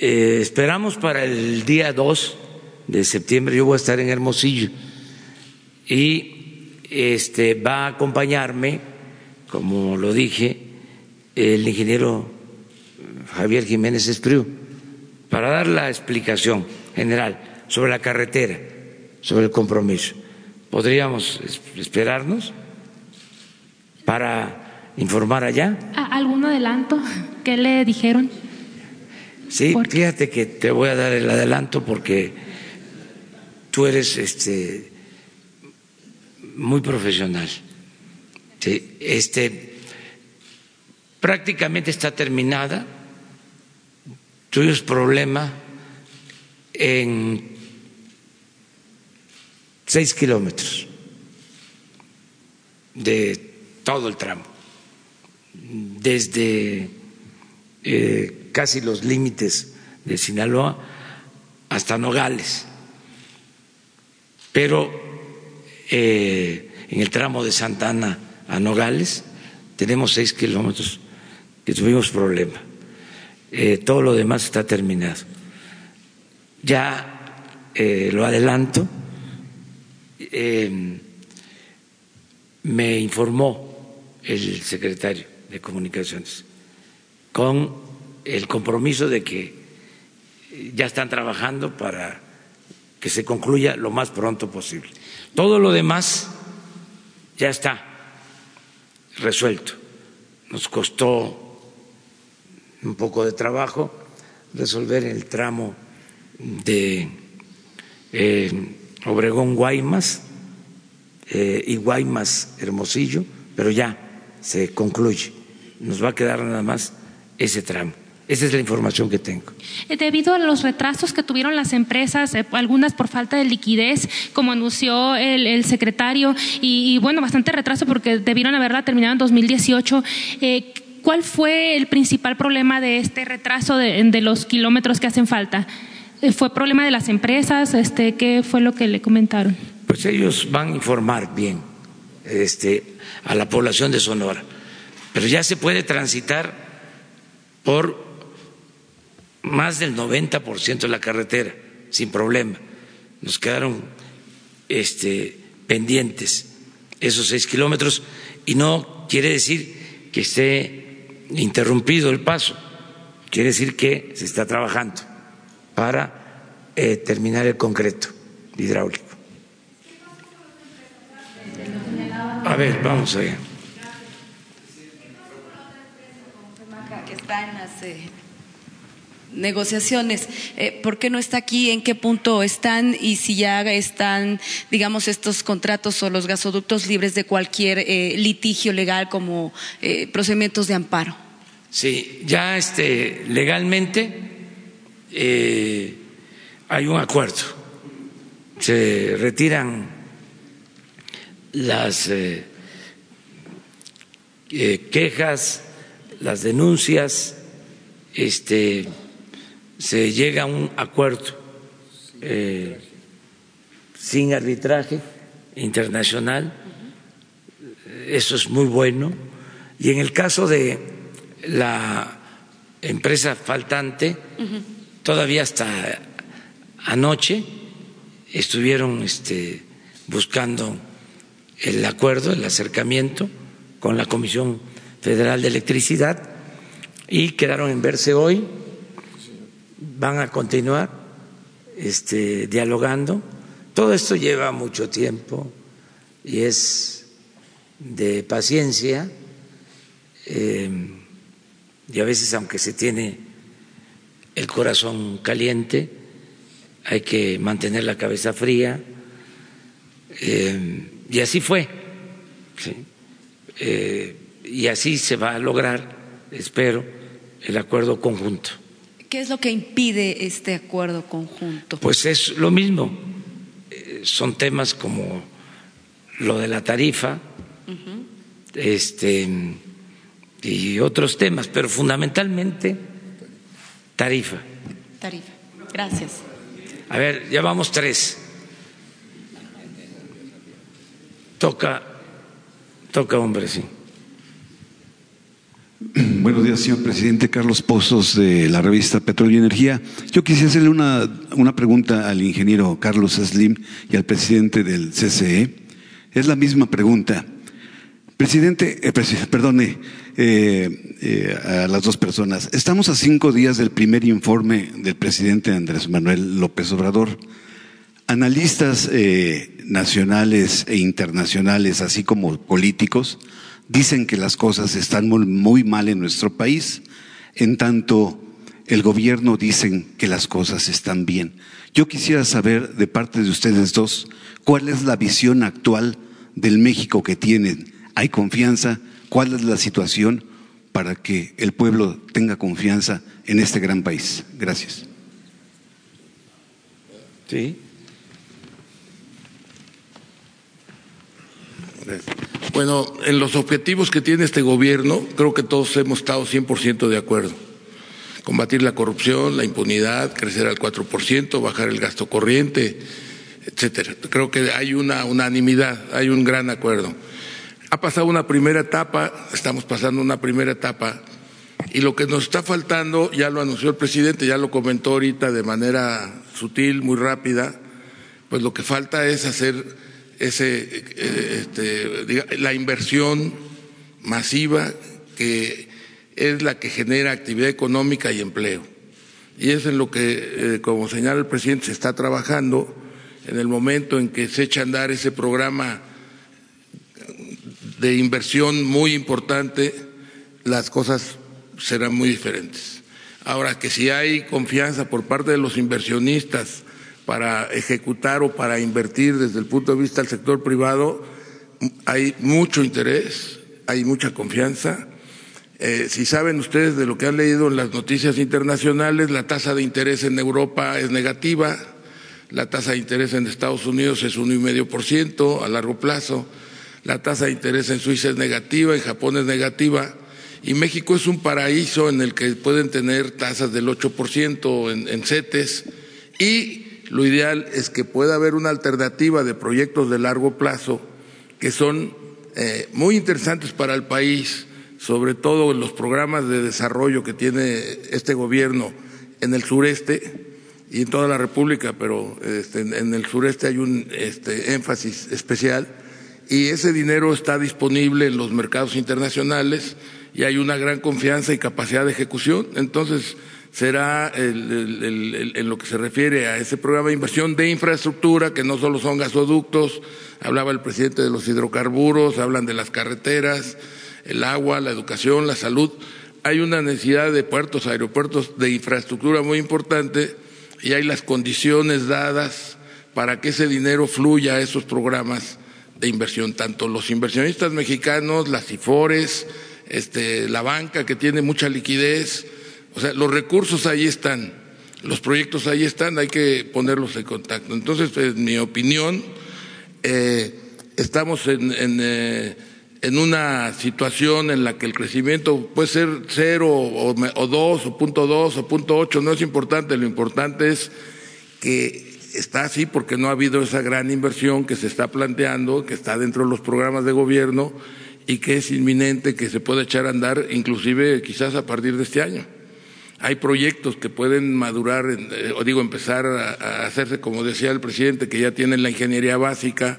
eh, esperamos para el día 2 de septiembre, yo voy a estar en Hermosillo y este, va a acompañarme, como lo dije, el ingeniero Javier Jiménez Espriu, para dar la explicación general sobre la carretera, sobre el compromiso. ¿Podríamos esperarnos para informar allá? ¿Algún adelanto? ¿Qué le dijeron? Sí, fíjate que te voy a dar el adelanto porque tú eres este muy profesional. Este prácticamente está terminada. Tuvimos problema en seis kilómetros de todo el tramo, desde eh, casi los límites de Sinaloa hasta Nogales. Pero eh, en el tramo de Santana a Nogales tenemos seis kilómetros que tuvimos problema. Eh, todo lo demás está terminado. Ya lo adelanto, me informó el secretario de Comunicaciones con el compromiso de que ya están trabajando para que se concluya lo más pronto posible. Todo lo demás ya está resuelto. Nos costó un poco de trabajo resolver el tramo de eh, Obregón Guaymas eh, y Guaymas Hermosillo, pero ya se concluye. Nos va a quedar nada más ese tramo. Esa es la información que tengo. Eh, debido a los retrasos que tuvieron las empresas, eh, algunas por falta de liquidez, como anunció el, secretario, y, bueno, bastante retraso porque debieron haberla terminado en 2018. Eh, ¿Cuál fue el principal problema de este retraso de, de, los kilómetros que hacen falta? ¿Fue problema de las empresas? Este, ¿Qué fue lo que le comentaron? Pues ellos van a informar bien este, a la población de Sonora, pero ya se puede transitar por más del 90% de la carretera, sin problema. Nos quedaron este, pendientes esos seis kilómetros y no quiere decir que esté interrumpido el paso, quiere decir que se está trabajando para eh, terminar el concreto hidráulico. A ver, vamos allá. Está eh, negociaciones. Eh, ¿Por qué no está aquí? ¿En qué punto están? Y si ya están, digamos, estos contratos o los gasoductos libres de cualquier eh, litigio legal como eh, procedimientos de amparo. Sí, ya este, legalmente hay un acuerdo. Se retiran las quejas, las denuncias, este, se llega a un acuerdo eh, sin arbitraje internacional, eso es muy bueno. Y en el caso de la empresa faltante, todavía hasta anoche estuvieron este, buscando el acuerdo, el acercamiento con la Comisión Federal de Electricidad y quedaron en verse hoy van a continuar este, dialogando. Todo esto lleva mucho tiempo y es de paciencia eh, y a veces aunque se tiene el corazón caliente hay que mantener la cabeza fría eh, y así fue eh, y así se va a lograr espero el acuerdo conjunto. ¿Qué es lo que impide este acuerdo conjunto? Pues es lo mismo. Eh, son temas como lo de la tarifa, este y otros temas, pero fundamentalmente tarifa. Tarifa. Gracias. A ver, ya vamos tres. Toca, toca hombre, sí. Buenos días, señor presidente. Carlos Pozos de la revista Petróleo y Energía. Yo quisiera hacerle una, una pregunta al ingeniero Carlos Slim y al presidente del CCE. Es la misma pregunta. Presidente, eh, perdone eh, eh, a las dos personas. Estamos a cinco días del primer informe del presidente Andrés Manuel López Obrador. Analistas nacionales e internacionales, así como políticos, dicen que las cosas están muy, mal en nuestro país, en tanto el gobierno dicen que las cosas están bien. Yo quisiera saber de parte de ustedes dos cuál es la visión actual del México que tienen. ¿Hay confianza? ¿Cuál es la situación para que el pueblo tenga confianza en este gran país? Gracias. Sí. Bueno, en los objetivos que tiene este gobierno, creo que todos hemos estado 100% de acuerdo. Combatir la corrupción, la impunidad, crecer al 4%, bajar el gasto corriente, etcétera. Creo que hay una unanimidad, hay un gran acuerdo. Ha pasado una primera etapa, estamos pasando una primera etapa, y lo que nos está faltando, ya lo anunció el presidente, ya lo comentó ahorita de manera sutil, muy rápida, pues lo que falta es hacer eh, este, la inversión masiva que es la que genera actividad económica y empleo. Y es en lo que, eh, como señala el presidente, se está trabajando en el momento en que se echa a andar ese programa de inversión muy importante, las cosas serán muy diferentes. Ahora, que si hay confianza por parte de los inversionistas para ejecutar o para invertir desde el punto de vista del sector privado, hay mucho interés, hay mucha confianza. Eh, si saben ustedes de lo que han leído en las noticias internacionales, la tasa de interés en Europa es negativa, la tasa de interés en Estados Unidos es un y medio por ciento a largo plazo, la tasa de interés en Suiza es negativa, en Japón es negativa, y México es un paraíso en el que pueden tener tasas del 8% en, en CETES, y lo ideal es que pueda haber una alternativa de proyectos de largo plazo que son eh, muy interesantes para el país, sobre todo en los programas de desarrollo que tiene este gobierno en el sureste y en toda la República, pero este, en el sureste hay un este, énfasis especial y ese dinero está disponible en los mercados internacionales y hay una gran confianza y capacidad de ejecución. Entonces, será en lo que se refiere a ese programa de inversión de infraestructura, que no solo son gasoductos, hablaba el presidente de los hidrocarburos, hablan de las carreteras, el agua, la educación, la salud. Hay una necesidad de puertos, aeropuertos, de infraestructura muy importante y hay las condiciones dadas para que ese dinero fluya a esos programas de inversión, tanto los inversionistas mexicanos, las IFORES, este, la banca que tiene mucha liquidez, o sea, los recursos ahí están, los proyectos ahí están, hay que ponerlos en contacto. Entonces, en mi opinión, eh, estamos en, eh, en, una situación en la que el crecimiento puede ser cero o, o dos o punto dos o punto ocho, no es importante, lo importante es que está así porque no ha habido esa gran inversión que se está planteando, que está dentro de los programas de gobierno y que es inminente que se pueda echar a andar, inclusive quizás a partir de este año hay proyectos que pueden madurar, eh, o digo, empezar a, hacerse, como decía el presidente, que ya tienen la ingeniería básica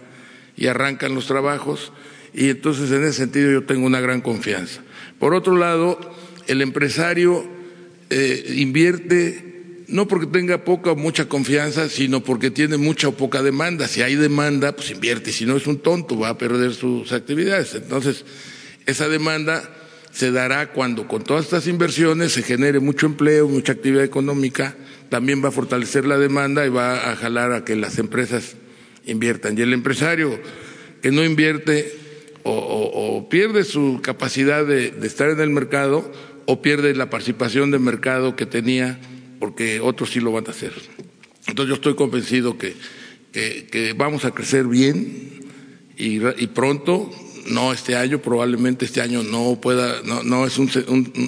y arrancan los trabajos, y entonces en ese sentido yo tengo una gran confianza. Por otro lado, el empresario eh, invierte no porque tenga poca o mucha confianza, sino porque tiene mucha o poca demanda. Si hay demanda, pues invierte, si no es un tonto, va a perder sus actividades. Entonces, esa demanda se dará cuando con todas estas inversiones se genere mucho empleo, mucha actividad económica, también va a fortalecer la demanda y va a jalar a que las empresas inviertan. Y el empresario que no invierte o, pierde su capacidad de, estar en el mercado o pierde la participación de mercado que tenía porque otros sí lo van a hacer. Entonces yo estoy convencido que, que, vamos a crecer bien y, y pronto no este año, probablemente este año no pueda, no, no es un,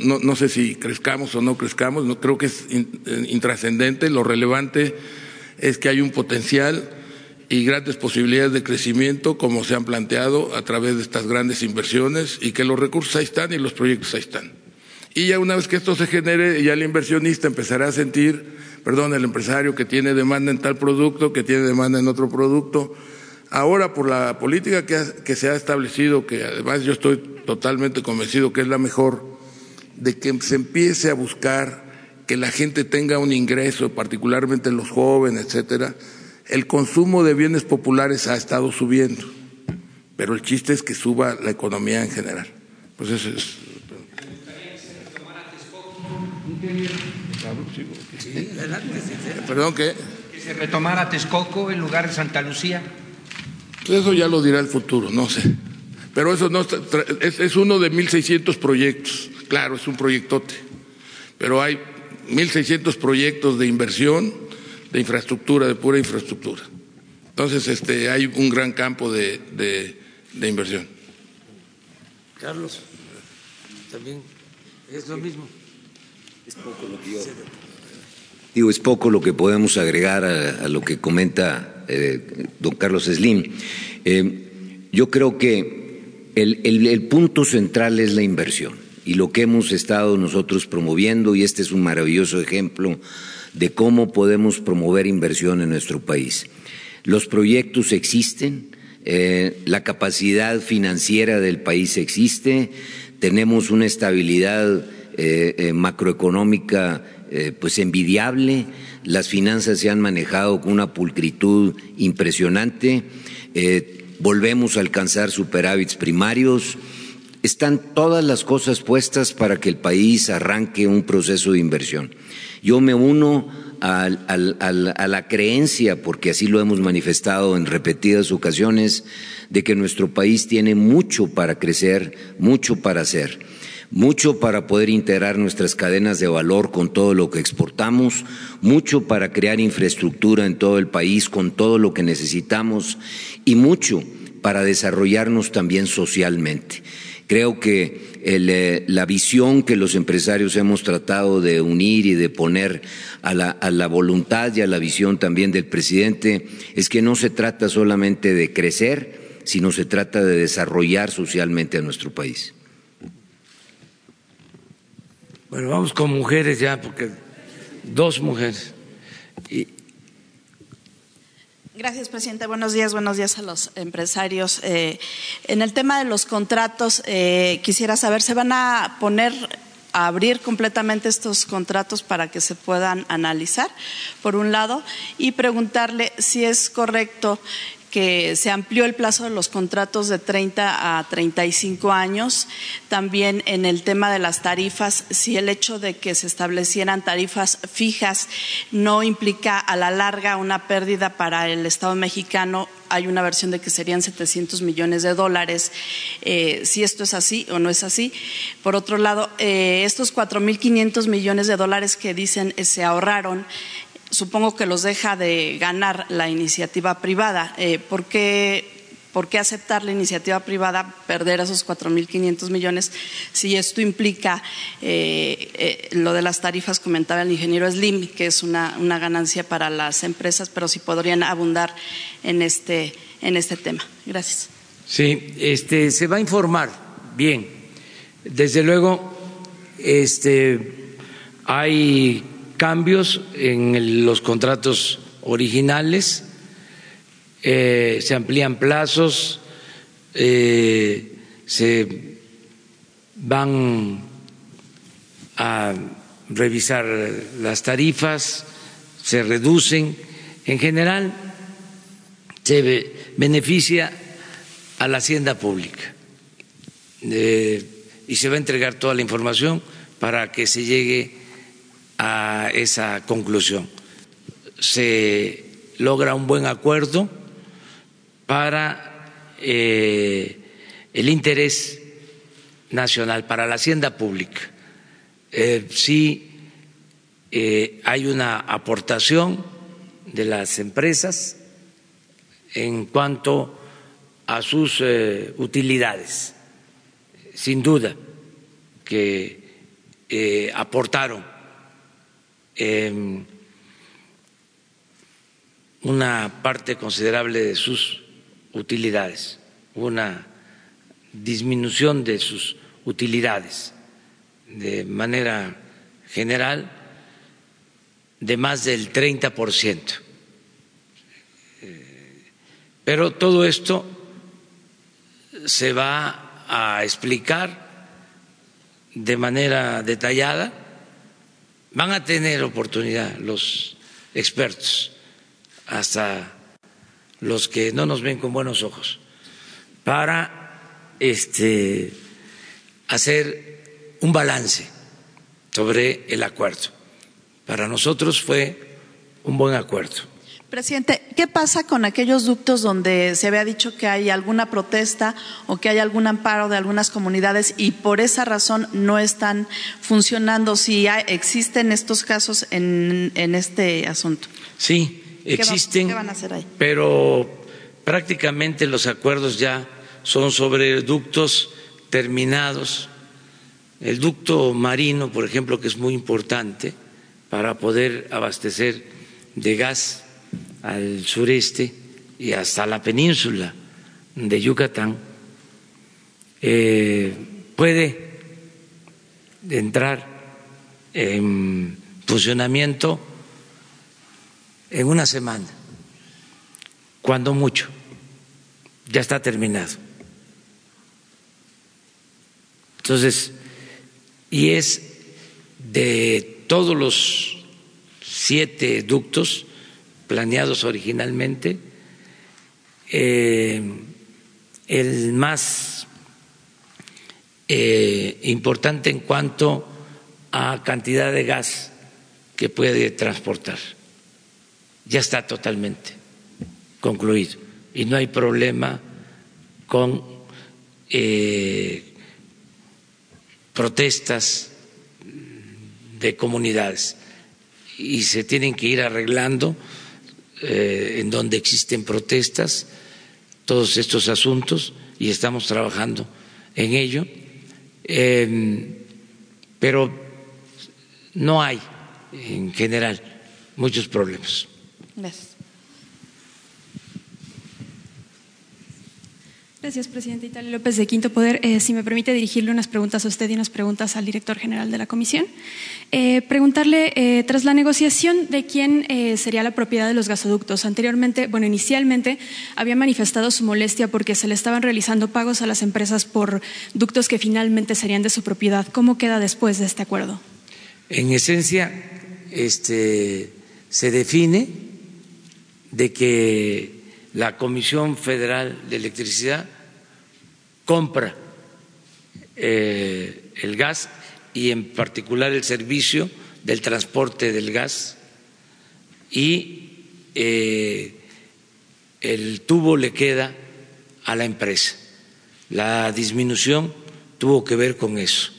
no, no, sé si crezcamos o no crezcamos, no creo que es eh, intrascendente, lo relevante es que hay un potencial y grandes posibilidades de crecimiento como se han planteado a través de estas grandes inversiones y que los recursos ahí están y los proyectos ahí están. Y ya una vez que esto se genere, ya el inversionista empezará a sentir, perdón, el empresario que tiene demanda en tal producto, que tiene demanda en otro producto, Ahora, por la política que, se ha establecido, que además yo estoy totalmente convencido que es la mejor, de que se empiece a buscar que la gente tenga un ingreso, particularmente los jóvenes, etcétera, el consumo de bienes populares ha estado subiendo, pero el chiste es que suba la economía en general. Pues eso es. Perdón, ¿qué? Que se retomara Texcoco en lugar de Santa Lucía. Eso ya lo dirá el futuro, no sé. Pero eso no es, es uno de 1.600 proyectos. Claro, es un proyectote. Pero hay 1.600 proyectos de inversión, de infraestructura, de pura infraestructura. Entonces, este, hay un gran campo de, de, inversión. Carlos, también es lo mismo. Es poco lo que yo... Digo, es poco lo que podemos agregar a lo que comenta eh, don Carlos Slim. Eh, yo creo que el, punto central es la inversión y lo que hemos estado nosotros promoviendo, y este es un maravilloso ejemplo de cómo podemos promover inversión en nuestro país. Los proyectos existen, eh, la capacidad financiera del país existe, tenemos una estabilidad macroeconómica pues envidiable, las finanzas se han manejado con una pulcritud impresionante, eh, volvemos a alcanzar superávits primarios, están todas las cosas puestas para que el país arranque un proceso de inversión. Yo me uno a, la creencia, porque así lo hemos manifestado en repetidas ocasiones, de que nuestro país tiene mucho para crecer, mucho para hacer, mucho para poder integrar nuestras cadenas de valor con todo lo que exportamos, mucho para crear infraestructura en todo el país con todo lo que necesitamos y mucho para desarrollarnos también socialmente. Creo que eh, la visión que los empresarios hemos tratado de unir y de poner a la, a la voluntad y a la visión también del presidente es que no se trata solamente de crecer, sino se trata de desarrollar socialmente a nuestro país. Bueno, vamos con mujeres ya, porque dos mujeres. Gracias, presidente. Buenos días, buenos días a los empresarios. Eh, en el tema de los contratos, eh, quisiera saber, ¿se van a poner a abrir completamente estos contratos para que se puedan analizar, por un lado, y preguntarle si es correcto que se amplió el plazo de los contratos de 30 a 35 años. También en el tema de las tarifas, si el hecho de que se establecieran tarifas fijas no implica a la larga una pérdida para el Estado mexicano, hay una versión de que serían 700 millones de dólares, eh, si esto es así o no es así. Por otro lado, eh, estos 4.500 millones de dólares que dicen eh, se ahorraron, supongo que los deja de ganar la iniciativa privada. Eh, ¿por, qué, aceptar la iniciativa privada, perder esos 4.500 millones, si esto implica eh, eh, lo de las tarifas, comentaba el ingeniero Slim, que es una, ganancia para las empresas, pero si podrían abundar en este, en este tema? Gracias. Sí, este, se va a informar bien. Desde luego, este, hay cambios en los contratos originales, eh, se amplían plazos, eh, se van a revisar las tarifas, se reducen. En general, se beneficia a la hacienda pública eh, y se va a entregar toda la información para que se llegue a esa conclusión. Se logra un buen acuerdo para eh, el interés nacional, para la hacienda pública. Eh, sí eh, hay una aportación de las empresas en cuanto a sus utilidades, sin duda que aportaron una parte considerable de sus utilidades, una disminución de sus utilidades de manera general de más del 30 por ciento. Pero todo esto se va a explicar de manera detallada Van a tener oportunidad los expertos, hasta los que no nos ven con buenos ojos, para este, hacer un balance sobre el acuerdo. Para nosotros fue un buen acuerdo. Presidente, ¿qué pasa con aquellos ductos donde se había dicho que hay alguna protesta o que hay algún amparo de algunas comunidades y por esa razón no están funcionando? Si existen estos casos en, este asunto. Sí, existen. van a hacer ahí? Pero prácticamente los acuerdos ya son sobre ductos terminados. El ducto marino, por ejemplo, que es muy importante para poder abastecer de gas al sureste y hasta la península de Yucatán, eh, puede entrar en funcionamiento en una semana, cuando mucho, ya está terminado. Entonces, y es de todos los siete ductos, planeados originalmente, eh, el más eh, importante en cuanto a cantidad de gas que puede transportar. Ya está totalmente concluido y no hay problema con eh, protestas de comunidades y se tienen que ir arreglando eh, en donde existen protestas todos estos asuntos y estamos trabajando en ello, em, pero no hay en general muchos problemas. Gracias, presidente Italia López de Quinto Poder. Eh, si me permite dirigirle unas preguntas a usted y unas preguntas al director general de la comisión. Eh, preguntarle, eh, tras la negociación de quién sería la propiedad de los gasoductos, anteriormente, bueno, inicialmente había manifestado su molestia porque se le estaban realizando pagos a las empresas por ductos que finalmente serían de su propiedad. ¿Cómo queda después de este acuerdo? En esencia, este, se define de que la Comisión Federal de Electricidad compra eh, el gas y en particular el servicio del transporte del gas y eh, el tubo le queda a la empresa. La disminución tuvo que ver con eso,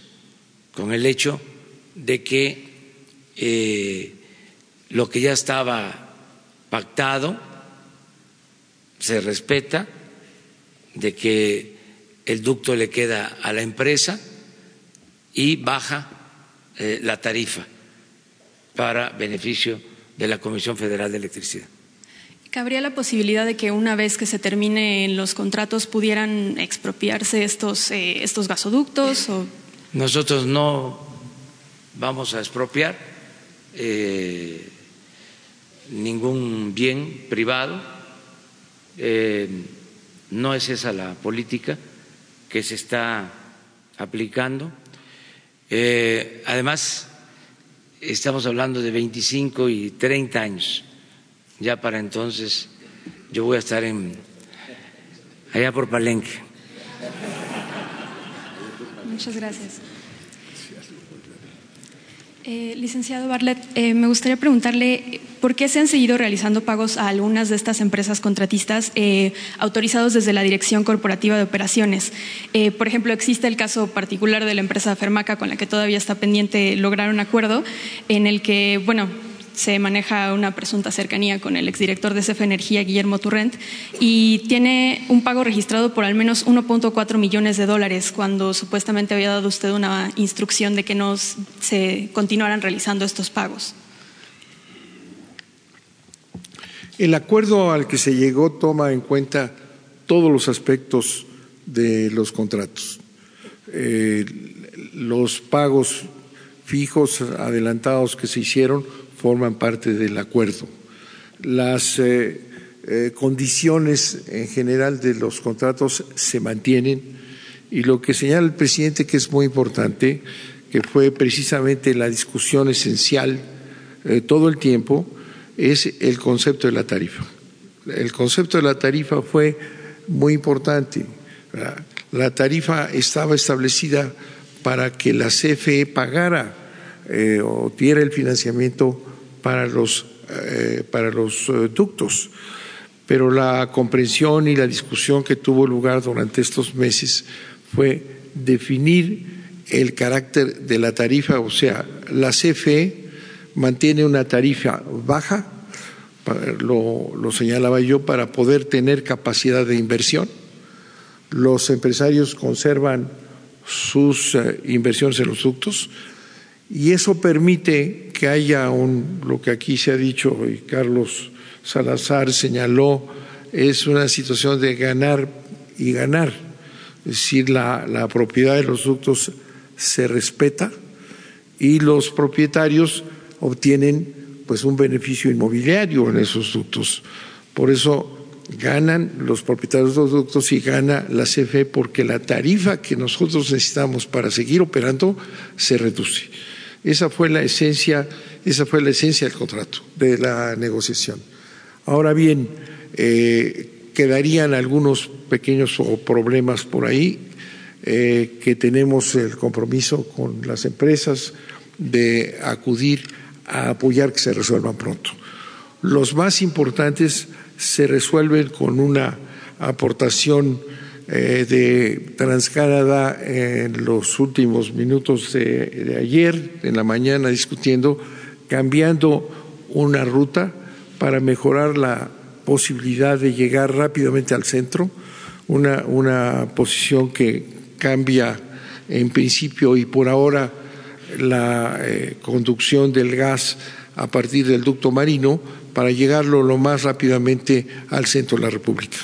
con el hecho de que eh, lo que ya estaba pactado se respeta, de que el ducto le queda a la empresa y baja eh, la tarifa para beneficio de la Comisión Federal de Electricidad. ¿Cabría la posibilidad de que una vez que se terminen los contratos pudieran expropiarse estos, eh, estos gasoductos? O... Nosotros no vamos a expropiar eh, ningún bien privado, no es esa la política que se está aplicando. Eh, además, estamos hablando de 25 y 30 años. Ya para entonces yo voy a estar en allá por Palenque. Muchas gracias. Eh, licenciado Barlet, eh, me gustaría preguntarle por qué se han seguido realizando pagos a algunas de estas empresas contratistas eh, autorizados desde la Dirección Corporativa de Operaciones. por ejemplo, existe el caso particular de la empresa Fermaca con la que todavía está pendiente lograr un acuerdo en el que, bueno, se maneja una presunta cercanía con el exdirector de CF Energía, Guillermo Turrent, y tiene un pago registrado por al menos 1.4 millones de dólares, cuando supuestamente había dado usted una instrucción de que no se continuaran realizando estos pagos. El acuerdo al que se llegó toma en cuenta todos los aspectos de los contratos. Eh, los pagos fijos adelantados que se hicieron forman parte del acuerdo. Las eh, eh, condiciones en general de los contratos se mantienen y lo que señala el presidente que es muy importante, que fue precisamente la discusión esencial eh, todo el tiempo, es el concepto de la tarifa. El concepto de la tarifa fue muy importante. La tarifa estaba establecida para que la CFE pagara o diera el financiamiento para los, eh, para los eh, ductos. Pero la comprensión y la discusión que tuvo lugar durante estos meses fue definir el carácter de la tarifa, o sea, la CFE mantiene una tarifa baja, lo, lo señalaba yo, para poder tener capacidad de inversión. Los empresarios conservan sus eh, inversiones en los ductos, y eso permite que haya un, lo que aquí se ha dicho y Carlos Salazar señaló, es una situación de ganar y ganar. Es decir, la, la propiedad de los ductos se respeta y los propietarios obtienen pues un beneficio inmobiliario en esos ductos. Por eso ganan los propietarios de los ductos y gana la CFE porque la tarifa que nosotros necesitamos para seguir operando se reduce. Esa fue la esencia, esa fue la esencia del contrato, de la negociación. Ahora bien, eh, quedarían algunos pequeños problemas por ahí. eh, que tenemos el compromiso con las empresas de acudir a apoyar que se resuelvan pronto. Los más importantes se resuelven con una aportación eh, de Transcanada en los últimos minutos de, ayer, en la mañana, discutiendo, cambiando una ruta para mejorar la posibilidad de llegar rápidamente al centro, una, una posición que cambia en principio y por ahora la eh, conducción del gas a partir del ducto marino para llegarlo lo más rápidamente al centro de la República.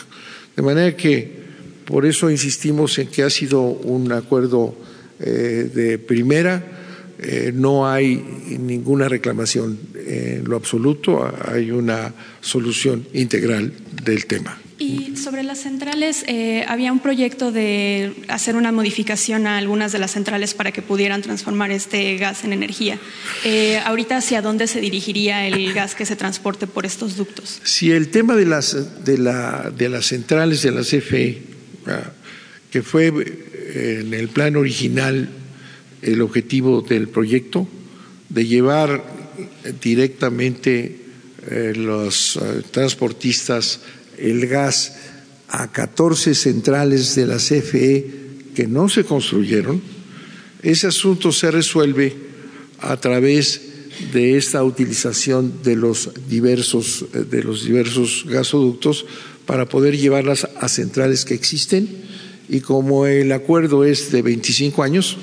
De manera que por eso insistimos en que ha sido un acuerdo eh, de primera, eh, no hay ninguna reclamación en lo absoluto, hay una solución integral del tema. Y sobre las centrales, eh, había un proyecto de hacer una modificación a algunas de las centrales para que pudieran transformar este gas en energía. Eh, ahorita, ¿hacia dónde se dirigiría el gas que se transporte por estos ductos? Si el tema de las, de la, de las centrales de la CFE, que fue eh, en el plan original el objetivo del proyecto, de llevar directamente los transportistas el gas a 14 centrales de la CFE que no se construyeron, ese asunto se resuelve a través de esta utilización de los diversos, de los diversos gasoductos para poder llevarlas a centrales que existen y como el acuerdo es de 25 años,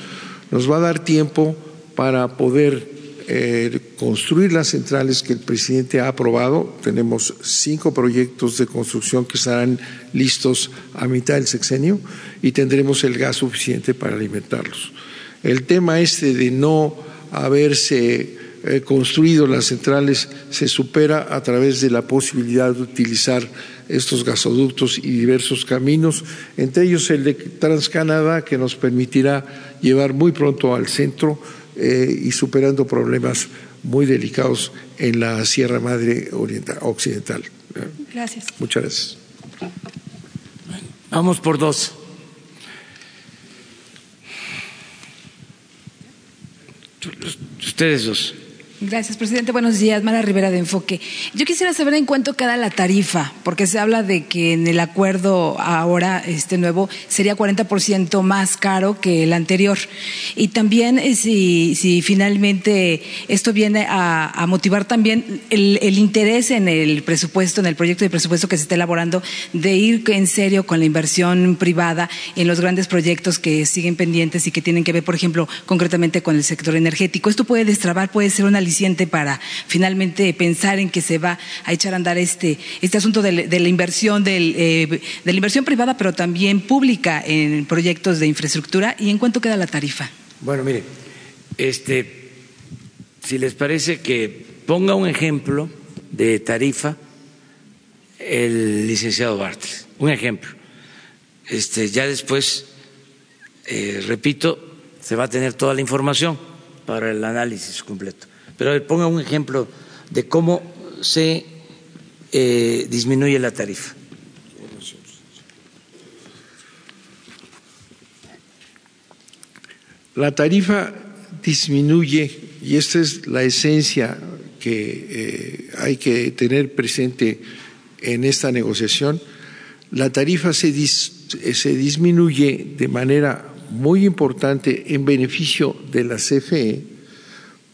nos va a dar tiempo para poder eh, construir las centrales que el presidente ha aprobado. Tenemos cinco proyectos de construcción que estarán listos a mitad del sexenio y tendremos el gas suficiente para alimentarlos. El tema este de no haberse eh, construido las centrales se supera a través de la posibilidad de utilizar estos gasoductos y diversos caminos, entre ellos el de Transcanadá, que nos permitirá llevar muy pronto al centro eh, y superando problemas muy delicados en la Sierra Madre Oriental, Occidental. Gracias. Muchas gracias. Vamos por dos. Ustedes dos. Gracias, presidente. Buenos días. Mara Rivera de Enfoque. Yo quisiera saber en cuánto queda la tarifa, porque se habla de que en el acuerdo ahora, este nuevo, sería 40% más caro que el anterior. Y también eh, si, si finalmente esto viene a, motivar también el, interés en el presupuesto, en el proyecto de presupuesto que se está elaborando, de ir en serio con la inversión privada en los grandes proyectos que siguen pendientes y que tienen que ver, por ejemplo, concretamente con el sector energético. Esto puede destrabar, puede ser una para finalmente pensar en que se va a echar a andar este, este asunto de, la inversión, eh, de la inversión privada, pero también pública en proyectos de infraestructura? ¿Y en cuánto queda la tarifa? Bueno, mire, este, si les parece que ponga un ejemplo de tarifa el licenciado Bartres, un ejemplo. Este, ya después, eh, repito, se va a tener toda la información para el análisis completo. Pero ponga un ejemplo de cómo se eh, disminuye la tarifa. La tarifa disminuye, y esta es la esencia que eh, hay que tener presente en esta negociación, la tarifa se, se disminuye de manera muy importante en beneficio de la CFE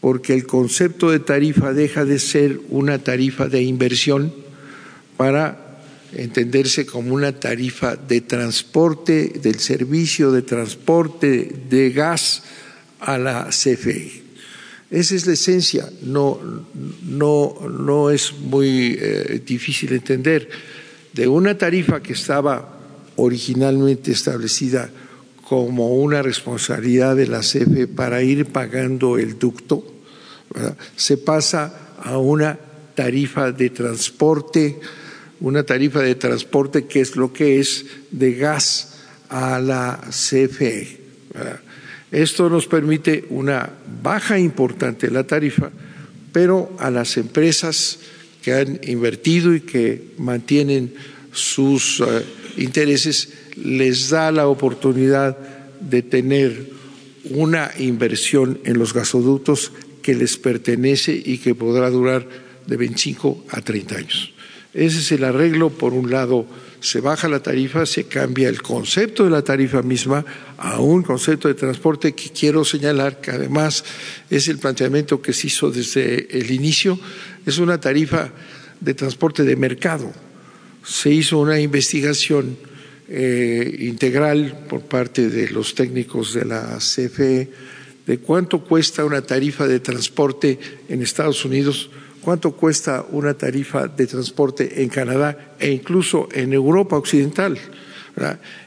porque el concepto de tarifa deja de ser una tarifa de inversión para entenderse como una tarifa de transporte, del servicio de transporte de gas a la CFE. Esa es la esencia, no, no, no es muy eh, difícil entender. De una tarifa que estaba originalmente establecida como una responsabilidad de la CFE para ir pagando el ducto, se pasa a una tarifa de transporte, una tarifa de transporte que es lo que es de gas a la CFE. Esto nos permite una baja importante en la tarifa, pero a las empresas que han invertido y que mantienen sus eh, intereses les da la oportunidad de tener una inversión en los gasoductos que les pertenece y que podrá durar de 25 a 30 años. Ese es el arreglo, por un lado, se baja la tarifa, se cambia el concepto de la tarifa misma a un concepto de transporte que quiero señalar que además es el planteamiento que se hizo desde el inicio, es una tarifa de transporte de mercado. Se hizo una investigación eh, integral por parte de los técnicos de la CFE de cuánto cuesta una tarifa de transporte en Estados Unidos cuánto cuesta una tarifa de transporte en Canadá e incluso en Europa Occidental.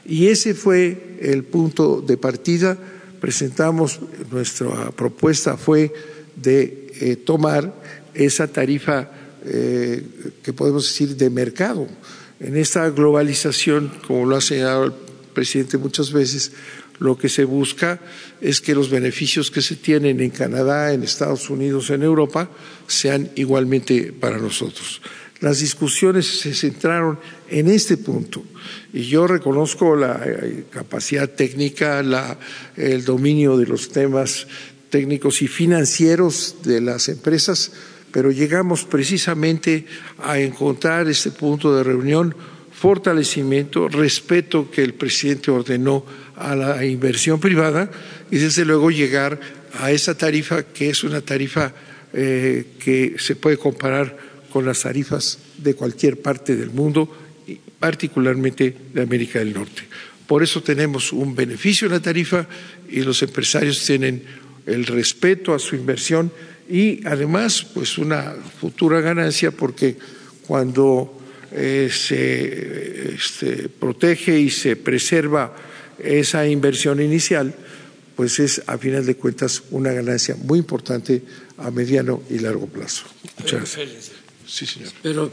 Y ese fue el punto de partida. Presentamos, nuestra propuesta fue de eh, tomar esa tarifa eh, que podemos decir de mercado. En esta globalización, como lo ha señalado el presidente muchas veces, lo que se busca es que los beneficios que se tienen en Canadá, en Estados Unidos, en Europa, sean igualmente para nosotros. Las discusiones se centraron en este punto y yo reconozco la eh, capacidad técnica, el dominio de los temas técnicos y financieros de las empresas, pero llegamos precisamente a encontrar este punto de reunión, fortalecimiento, respeto que el presidente ordenó a la inversión privada y desde luego llegar a esa tarifa que es una tarifa eh, que se puede comparar con las tarifas de cualquier parte del mundo, particularmente de América del Norte. Por eso tenemos un beneficio en la tarifa y los empresarios tienen el respeto a su inversión y además pues una futura ganancia porque cuando eh, se este, protege y se preserva esa inversión inicial, pues es a final de cuentas una ganancia muy importante a mediano y largo plazo. Muchas gracias. Sí, señor. Pero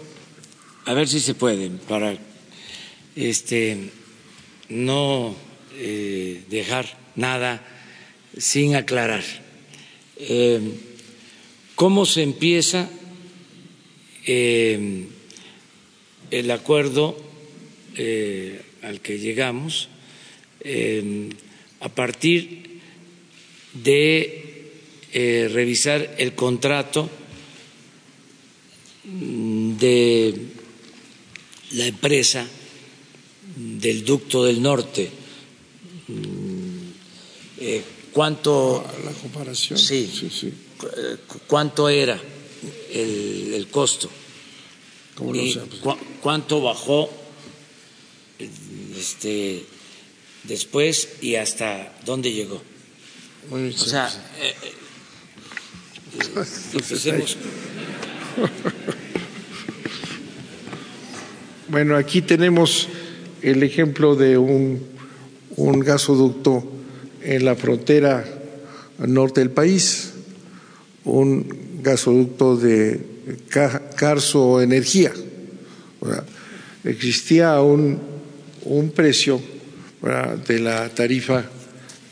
a ver si se puede para este no eh, dejar nada sin aclarar. Eh, ¿Cómo se empieza eh, el acuerdo al que llegamos? a partir de eh, revisar el contrato de la empresa del ducto del norte. Eh, ¿Cuánto? La comparación. Sí, sí, sí. Eh, ¿Cuánto era el, costo? ¿Cómo lo ¿Cuánto bajó este, después y hasta dónde llegó. o sea, eh, eh, bueno, aquí tenemos el ejemplo de un, un gasoducto en la frontera norte del país, un gasoducto de Carso Energía. existía un, un precio de la tarifa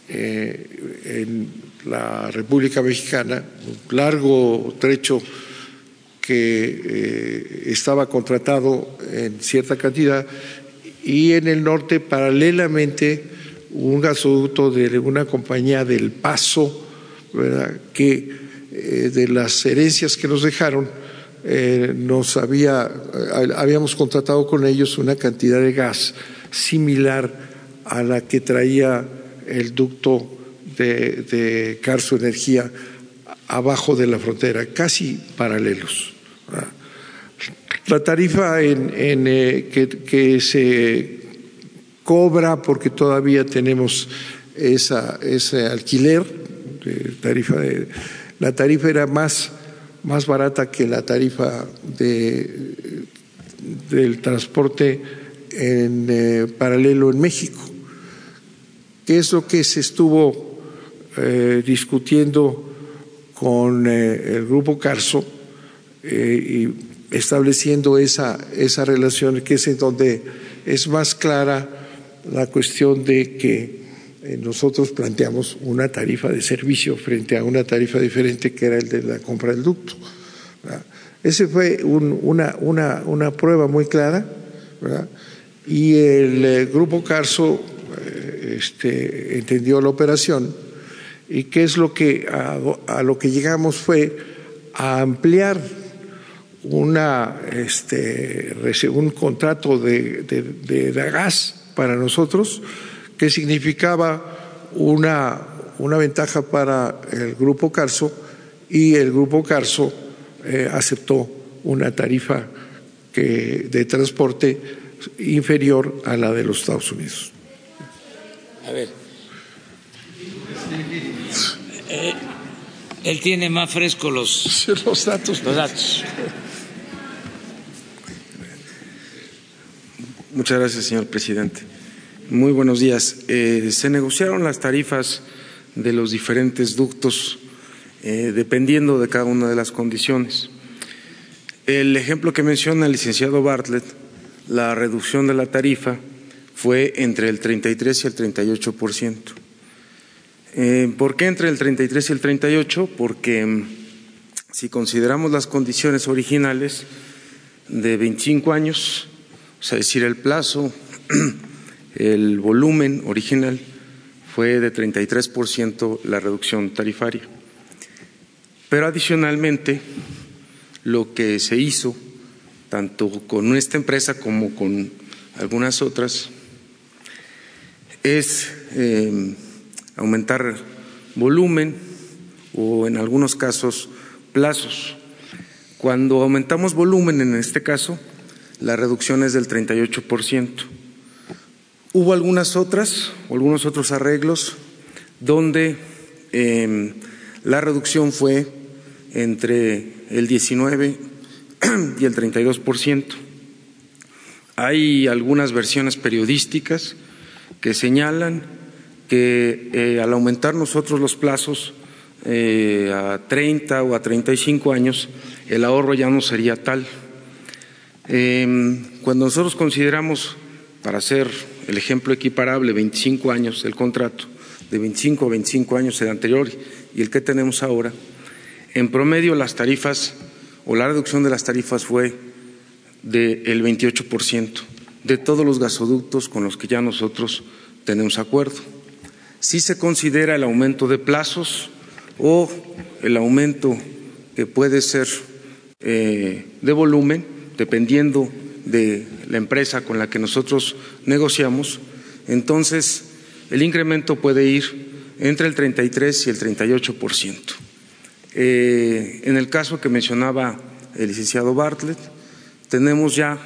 eh, en la República Mexicana, un largo trecho que eh, estaba contratado en cierta cantidad y en el norte paralelamente un gasoducto de una compañía del Paso, que eh, de las herencias que nos dejaron, nos había, habíamos contratado con ellos una cantidad de gas similar a la que traía el ducto de, Carso Energía abajo de la frontera, casi paralelos. La tarifa en, eh, que, se cobra, porque todavía tenemos esa, ese alquiler, de tarifa de, la tarifa era más, más barata que la tarifa de, del transporte en eh, paralelo en México. Que es lo que se estuvo eh, discutiendo con eh, el grupo Carso y estableciendo esa, esa relación que es en donde es más clara la cuestión de que nosotros planteamos una tarifa de servicio frente a una tarifa diferente que era el de la compra del ducto. Ese fue una, una, prueba muy clara y el grupo Carso este, entendió la operación y qué es lo que a, lo que llegamos fue a ampliar este, un contrato de, gas para nosotros que significaba una, una ventaja para el Grupo Carso y el Grupo Carso eh, aceptó una tarifa que, de transporte inferior a la de los Estados Unidos. A ver. Eh, él tiene más fresco los, los datos. Los datos. Muchas gracias, señor presidente. Muy buenos días. Eh, se negociaron las tarifas de los diferentes ductos eh, dependiendo de cada una de las condiciones. El ejemplo que menciona el licenciado Bartlett, la reducción de la tarifa fue entre el 33 y el 38 por ciento. Eh, ¿Por qué entre el 33 y el 38? Porque mm, si consideramos las condiciones originales de 25 años, es decir, el plazo, el volumen original fue de 33% la reducción tarifaria. Pero adicionalmente, lo que se hizo, tanto con esta empresa como con algunas otras, es eh, aumentar volumen o en algunos casos plazos. Cuando aumentamos volumen, en este caso, la reducción es del 38%. Hubo algunas otras, o algunos otros arreglos, donde em, la reducción fue entre el 19 y el 32%. Hay algunas versiones periodísticas que señalan que eh, al aumentar nosotros los plazos eh, a 30 o a 35 años, el ahorro ya no sería tal. Em, cuando nosotros consideramos, para hacer el ejemplo equiparable, 25 años del contrato, de 25 a 25 años el anterior y el que tenemos ahora, en promedio las tarifas o la reducción de las tarifas fue del 28% de todos los gasoductos con los que ya nosotros tenemos acuerdo. Si se considera el aumento de plazos o el aumento que puede ser eh, de volumen, dependiendo de la empresa con la que nosotros negociamos, entonces el incremento puede ir entre el 33 y el 38 por ciento. Eh, en el caso que mencionaba el licenciado Bartlett, tenemos ya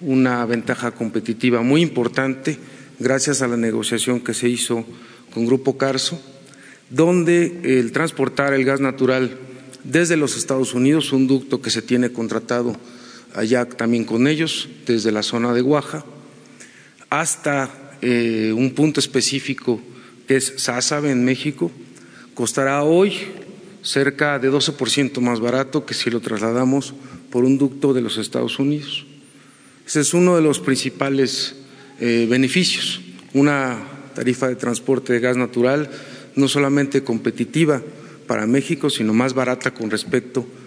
una ventaja competitiva muy importante gracias a la negociación que se hizo con Grupo Carso, donde el transportar el gas natural desde los Estados Unidos, un ducto que se tiene contratado allá también con ellos, desde la zona de Guaja, hasta eh, un punto específico que es Sázabe en México, costará hoy cerca de 12% más barato que si lo trasladamos por un ducto de los Estados Unidos. Ese es uno de los principales eh, beneficios, una tarifa de transporte de gas natural no solamente competitiva para México, sino más barata con respecto a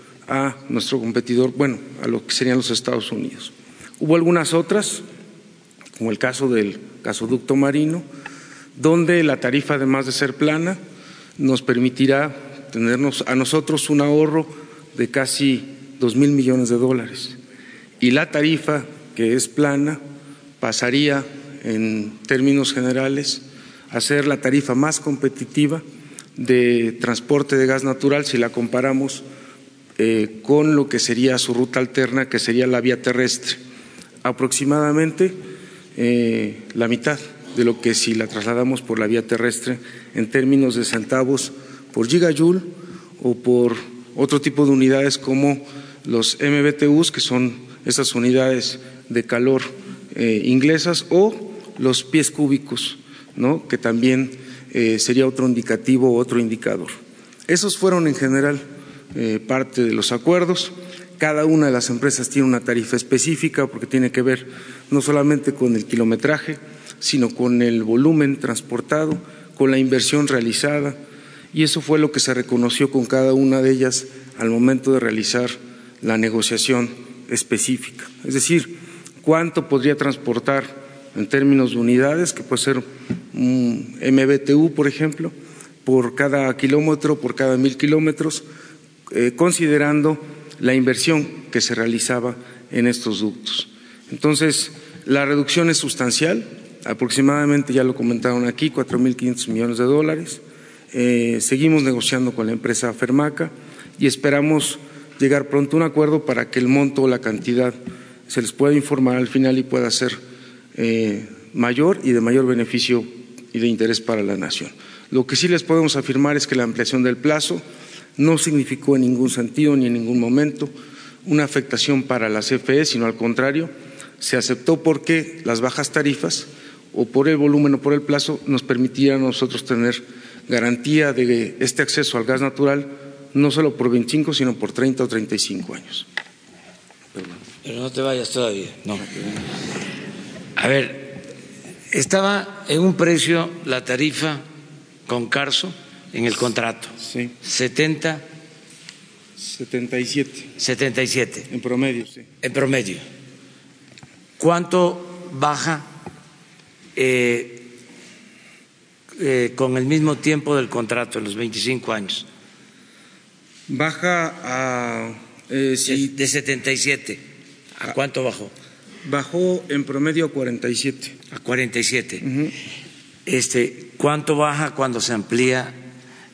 nuestro competidor, bueno, a lo que serían los Estados Unidos. Hubo algunas otras, como el caso del gasoducto marino, donde la tarifa, además de ser plana, nos permitirá tenernos a nosotros un ahorro de casi dos mil millones de dólares. Y la tarifa, que es plana, pasaría en términos generales a ser la tarifa más competitiva de transporte de gas natural si la comparamos eh, con lo que sería su ruta alterna, que sería la vía terrestre. Aproximadamente eh, la mitad de lo que si la trasladamos por la vía terrestre en términos de centavos por gigajoule o por otro tipo de unidades como los MBTUs, que son esas unidades de calor eh, inglesas, o los pies cúbicos, ¿no? que también sería otro indicativo, otro indicador. Esos fueron en general eh, parte de los acuerdos. Cada una de las empresas tiene una tarifa específica porque tiene que ver no solamente con el kilometraje, sino con el volumen transportado, con la inversión realizada, y eso fue lo que se reconoció con cada una de ellas al momento de realizar la negociación específica. Es decir, cuánto podría transportar en términos de unidades, que puede ser un MBTU, por ejemplo, por cada kilómetro, por cada mil kilómetros, eh, considerando la inversión que se realizaba en estos ductos. Entonces, la reducción es sustancial, aproximadamente, ya lo comentaron aquí, 4.500 millones de dólares. Eh, seguimos negociando con la empresa Fermaca y esperamos llegar pronto a un acuerdo para que el monto o la cantidad se les pueda informar al final y pueda ser eh, mayor y de mayor beneficio y de interés para la nación. Lo que sí les podemos afirmar es que la ampliación del plazo no significó en ningún sentido ni en ningún momento una afectación para la CFE, sino al contrario, se aceptó porque las bajas tarifas o por el volumen o por el plazo nos permitían a nosotros tener garantía de este acceso al gas natural no solo por 25, sino por 30 o 35 años. Pero no te vayas todavía, no. A ver, estaba en un precio la tarifa con Carso en el contrato. Sí. 70. 77. 77. En promedio, sí. En promedio. ¿Cuánto baja eh, eh, con el mismo tiempo del contrato, en los 25 años? Baja a... Eh, si, de, de 77. ¿A cuánto bajó? Bajó en promedio a 47. A 47. Uh -huh. este, ¿Cuánto baja cuando se amplía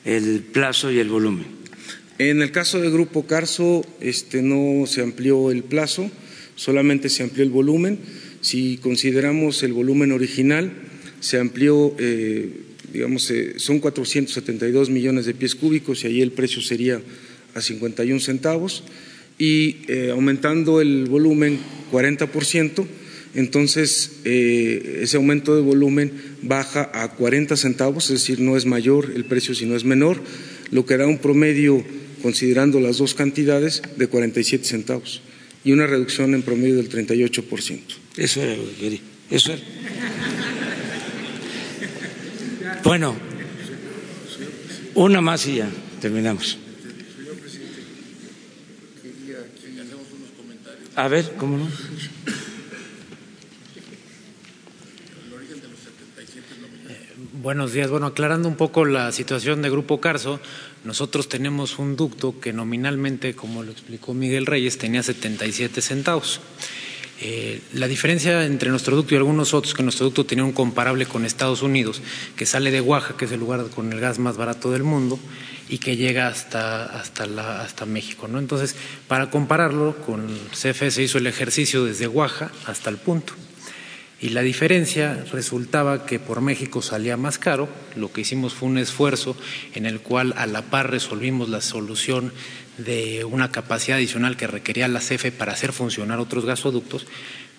el plazo y el volumen? En el caso del Grupo Carso, este, no se amplió el plazo, solamente se amplió el volumen. Si consideramos el volumen original, se amplió, eh, digamos, eh, son 472 millones de pies cúbicos y ahí el precio sería a 51 centavos. Y eh, aumentando el volumen 40%, entonces eh, ese aumento de volumen baja a 40 centavos, es decir, no es mayor el precio, sino es menor, lo que da un promedio, considerando las dos cantidades, de 47 centavos y una reducción en promedio del 38%. Eso era lo que quería. Eso era. Bueno, una más y ya terminamos. A ver, ¿cómo no? Buenos días. Bueno, aclarando un poco la situación de Grupo Carso, nosotros tenemos un ducto que nominalmente, como lo explicó Miguel Reyes, tenía 77 centavos. Eh, la diferencia entre nuestro ducto y algunos otros, que nuestro ducto tenía un comparable con Estados Unidos, que sale de Oaxaca, que es el lugar con el gas más barato del mundo, y que llega hasta, hasta, la, hasta México. ¿no? Entonces, para compararlo, con CFE se hizo el ejercicio desde Oaxaca hasta el punto. Y la diferencia resultaba que por México salía más caro. Lo que hicimos fue un esfuerzo en el cual a la par resolvimos la solución de una capacidad adicional que requería la CFE para hacer funcionar otros gasoductos,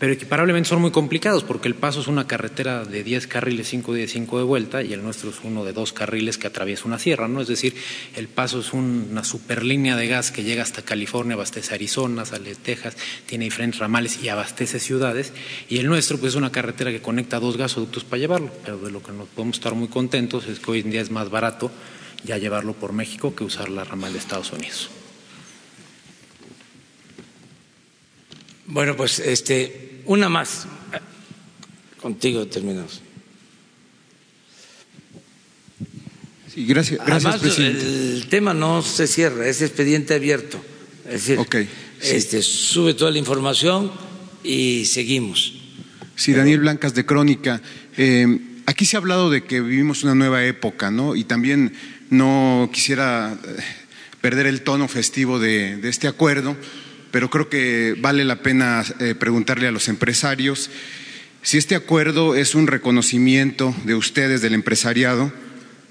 pero equiparablemente son muy complicados porque el paso es una carretera de 10 carriles, 5 de 5 de vuelta, y el nuestro es uno de dos carriles que atraviesa una sierra, ¿no? Es decir, el paso es una superlínea de gas que llega hasta California, abastece Arizona, sale Texas, tiene diferentes ramales y abastece ciudades, y el nuestro pues es una carretera que conecta dos gasoductos para llevarlo, pero de lo que nos podemos estar muy contentos es que hoy en día es más barato ya llevarlo por México que usar la ramal de Estados Unidos. Bueno, pues este, una más. Contigo terminamos. Sí, gracias, gracias Además, presidente. el tema no se cierra, es expediente abierto. Es decir, okay, sí. este, sube toda la información y seguimos. Sí, Daniel Blancas de Crónica. Eh, aquí se ha hablado de que vivimos una nueva época, ¿no? Y también no quisiera perder el tono festivo de, de este acuerdo, pero creo que vale la pena eh, preguntarle a los empresarios si este acuerdo es un reconocimiento de ustedes, del empresariado,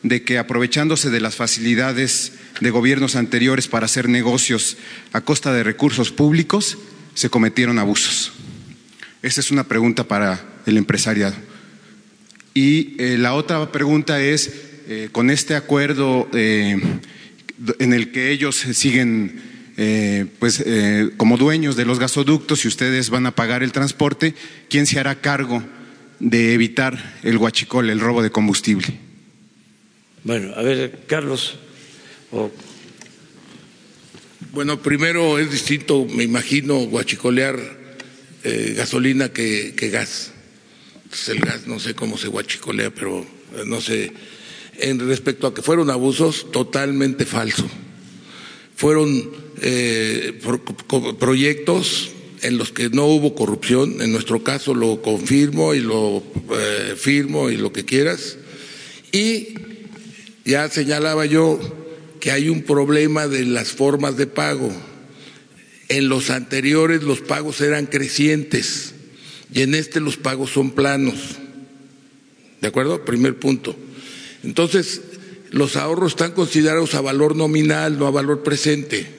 de que aprovechándose de las facilidades de gobiernos anteriores para hacer negocios a costa de recursos públicos, se cometieron abusos. Esa es una pregunta para el empresariado. Y eh, la otra pregunta es, eh, con este acuerdo en el que ellos siguen eh, pues eh, como dueños de los gasoductos y ustedes van a pagar el transporte, ¿quién se hará cargo de evitar el huachicol, el robo de combustible? Bueno, a ver, Carlos. Bueno, primero es distinto, me imagino, guachicolear eh, gasolina que, que gas. Entonces, el gas no sé cómo se guachicolea, pero no sé, en respecto a que fueron abusos, totalmente falso. Fueron eh, proyectos en los que no hubo corrupción, en nuestro caso lo confirmo y lo eh, firmo y lo que quieras, y ya señalaba yo que hay un problema de las formas de pago. En los anteriores los pagos eran crecientes y en este los pagos son planos. ¿De acuerdo? Primer punto. Entonces, los ahorros están considerados a valor nominal, no a valor presente.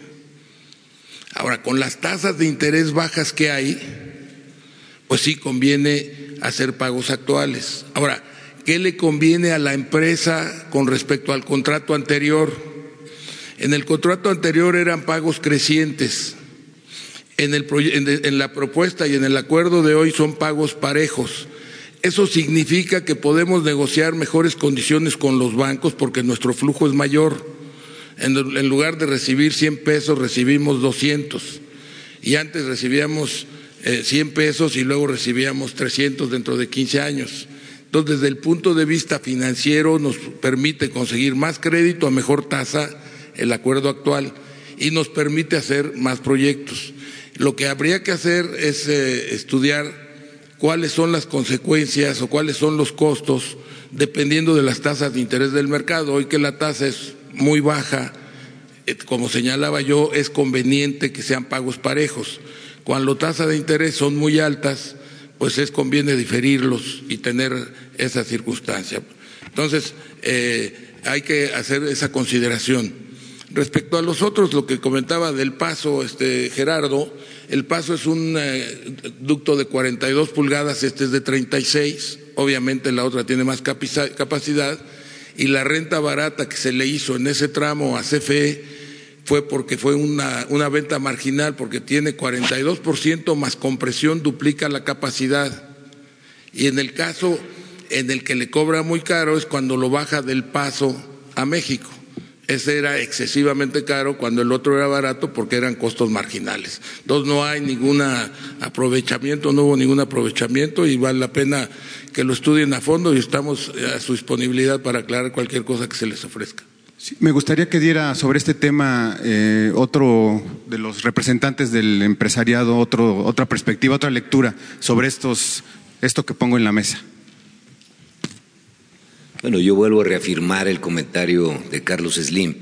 Ahora, con las tasas de interés bajas que hay, pues sí conviene hacer pagos actuales. Ahora, ¿qué le conviene a la empresa con respecto al contrato anterior? En el contrato anterior eran pagos crecientes. En, el, en la propuesta y en el acuerdo de hoy son pagos parejos. Eso significa que podemos negociar mejores condiciones con los bancos porque nuestro flujo es mayor. En, lugar de recibir 100 pesos, recibimos 200. Y antes recibíamos 100 eh, pesos y luego recibíamos 300 dentro de 15 años. Entonces, desde el punto de vista financiero, nos permite conseguir más crédito a mejor tasa el acuerdo actual y nos permite hacer más proyectos. Lo que habría que hacer es eh, estudiar cuáles son las consecuencias o cuáles son los costos dependiendo de las tasas de interés del mercado. Hoy que la tasa es muy baja, eh, como señalaba yo, es conveniente que sean pagos parejos. Cuando tasas de interés son muy altas, pues es conviene diferirlos y tener esa circunstancia. Entonces, eh, hay que hacer esa consideración. Respecto a los otros, lo que comentaba del paso, este Gerardo, el paso es un eh, ducto de 42 pulgadas, este es de 36, obviamente la otra tiene más capacidad, y la renta barata que se le hizo en ese tramo a CFE fue porque fue una, una venta marginal, porque tiene 42% más compresión, duplica la capacidad. Y en el caso en el que le cobra muy caro es cuando lo baja del paso a México ese era excesivamente caro cuando el otro era barato porque eran costos marginales. Entonces no hay ningún aprovechamiento, no hubo ningún aprovechamiento y vale la pena que lo estudien a fondo y estamos a su disponibilidad para aclarar cualquier cosa que se les ofrezca. me gustaría que diera sobre este tema eh, otro de los representantes del empresariado, otro, otra perspectiva, otra lectura sobre estos, esto que pongo en la mesa. Bueno, yo vuelvo a reafirmar el comentario de Carlos Slim.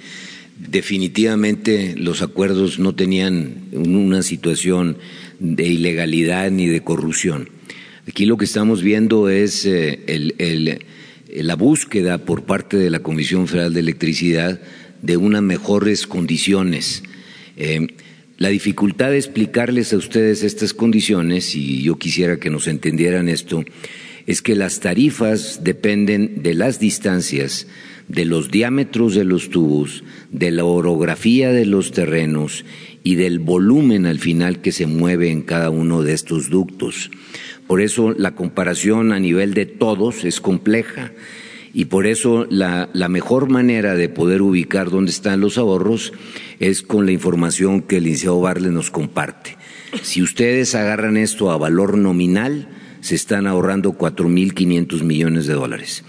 Definitivamente los acuerdos no tenían una situación de ilegalidad ni de corrupción. Aquí lo que estamos viendo es eh, la búsqueda por parte de la Comisión Federal de Electricidad de unas mejores condiciones. Eh, la dificultad de explicarles a ustedes estas condiciones, y yo quisiera que nos entendieran esto, es que las tarifas dependen de las distancias, de los diámetros de los tubos, de la orografía de los terrenos y del volumen al final que se mueve en cada uno de estos ductos. Por eso la comparación a nivel de todos es compleja y por eso la, mejor manera de poder ubicar dónde están los ahorros es con la información que el licenciado Barle nos comparte. Si ustedes agarran esto a valor nominal, se están ahorrando 4.500 millones de dólares.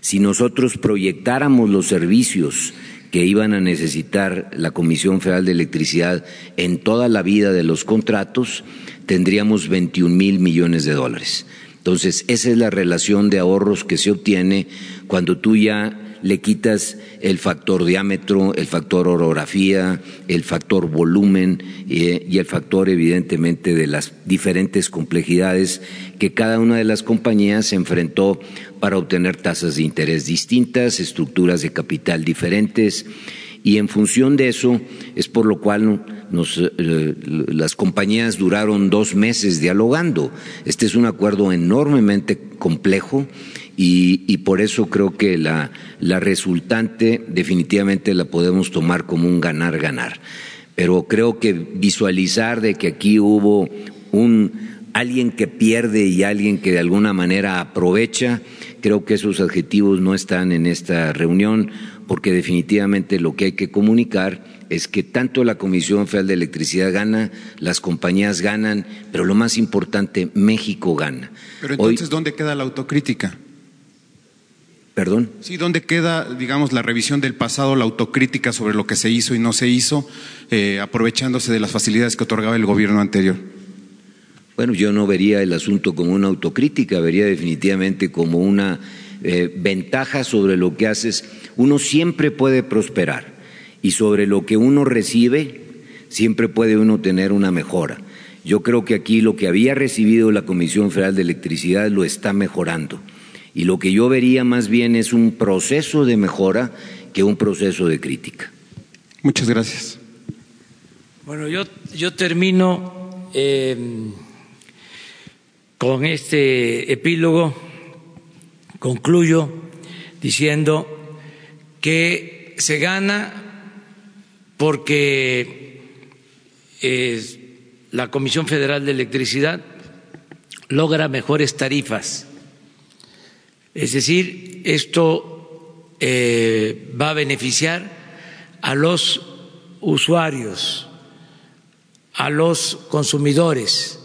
Si nosotros proyectáramos los servicios que iban a necesitar la Comisión Federal de Electricidad en toda la vida de los contratos, tendríamos 21 mil millones de dólares. Entonces, esa es la relación de ahorros que se obtiene cuando tú ya le quitas el factor diámetro, el factor orografía, el factor volumen y el factor evidentemente de las diferentes complejidades que cada una de las compañías se enfrentó para obtener tasas de interés distintas, estructuras de capital diferentes y en función de eso es por lo cual eh, las compañías duraron dos meses dialogando. Este es un acuerdo enormemente complejo y, por eso creo que la, la resultante definitivamente la podemos tomar como un ganar-ganar. Pero creo que visualizar de que aquí hubo un alguien que pierde y alguien que de alguna manera aprovecha, creo que esos adjetivos no están en esta reunión, porque definitivamente lo que hay que comunicar es que tanto la Comisión Federal de Electricidad gana, las compañías ganan, pero lo más importante, México gana. Pero entonces, ¿dónde queda la autocrítica? Perdón. Sí, ¿dónde queda, digamos, la revisión del pasado, la autocrítica sobre lo que se hizo y no se hizo, eh, aprovechándose de las facilidades que otorgaba el gobierno anterior? Bueno, yo no vería el asunto como una autocrítica, vería definitivamente como una eh, ventaja sobre lo que haces. Uno siempre puede prosperar y sobre lo que uno recibe siempre puede uno tener una mejora. Yo creo que aquí lo que había recibido la Comisión Federal de Electricidad lo está mejorando. Y lo que yo vería más bien es un proceso de mejora que un proceso de crítica. Muchas gracias. Bueno, yo, yo termino eh, con este epílogo, concluyo diciendo que se gana porque la Comisión Federal de Electricidad logra mejores tarifas. Es decir, esto eh, va a beneficiar a los usuarios, a los consumidores,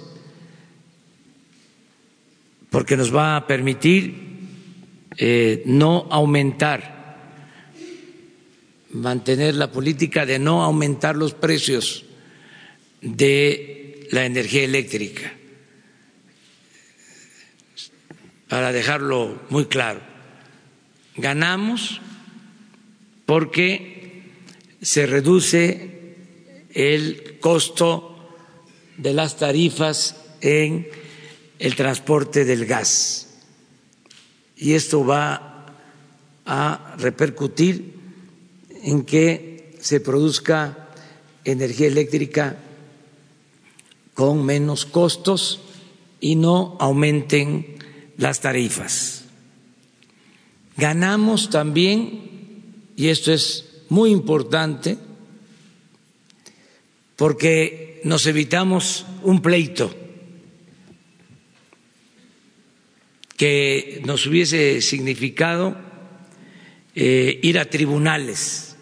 porque nos va a permitir eh, no aumentar, mantener la política de no aumentar los precios de la energía eléctrica para dejarlo muy claro. Ganamos porque se reduce el costo de las tarifas en el transporte del gas. Y esto va a repercutir en que se produzca energía eléctrica con menos costos y no aumenten las tarifas. Ganamos también, y esto es muy importante, porque nos evitamos un pleito que nos hubiese significado eh, ir a tribunales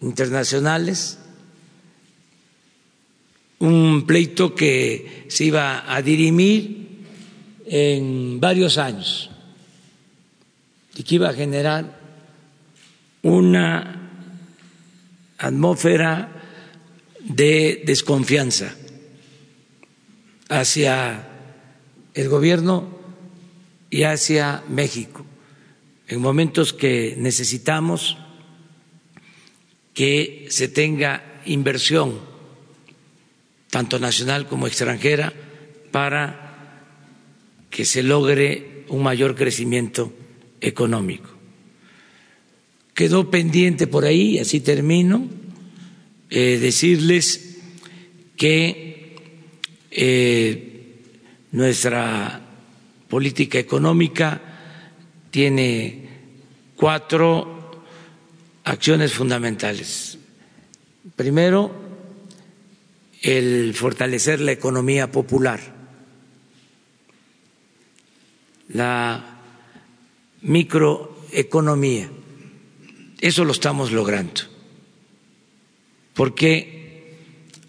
internacionales, un pleito que se iba a dirimir en varios años y que iba a generar una atmósfera de desconfianza hacia el gobierno y hacia México en momentos que necesitamos que se tenga inversión, tanto nacional como extranjera, para que se logre un mayor crecimiento económico. Quedó pendiente por ahí, así termino, eh, decirles que eh, nuestra política económica tiene cuatro acciones fundamentales. Primero, el fortalecer la economía popular la microeconomía. Eso lo estamos logrando, porque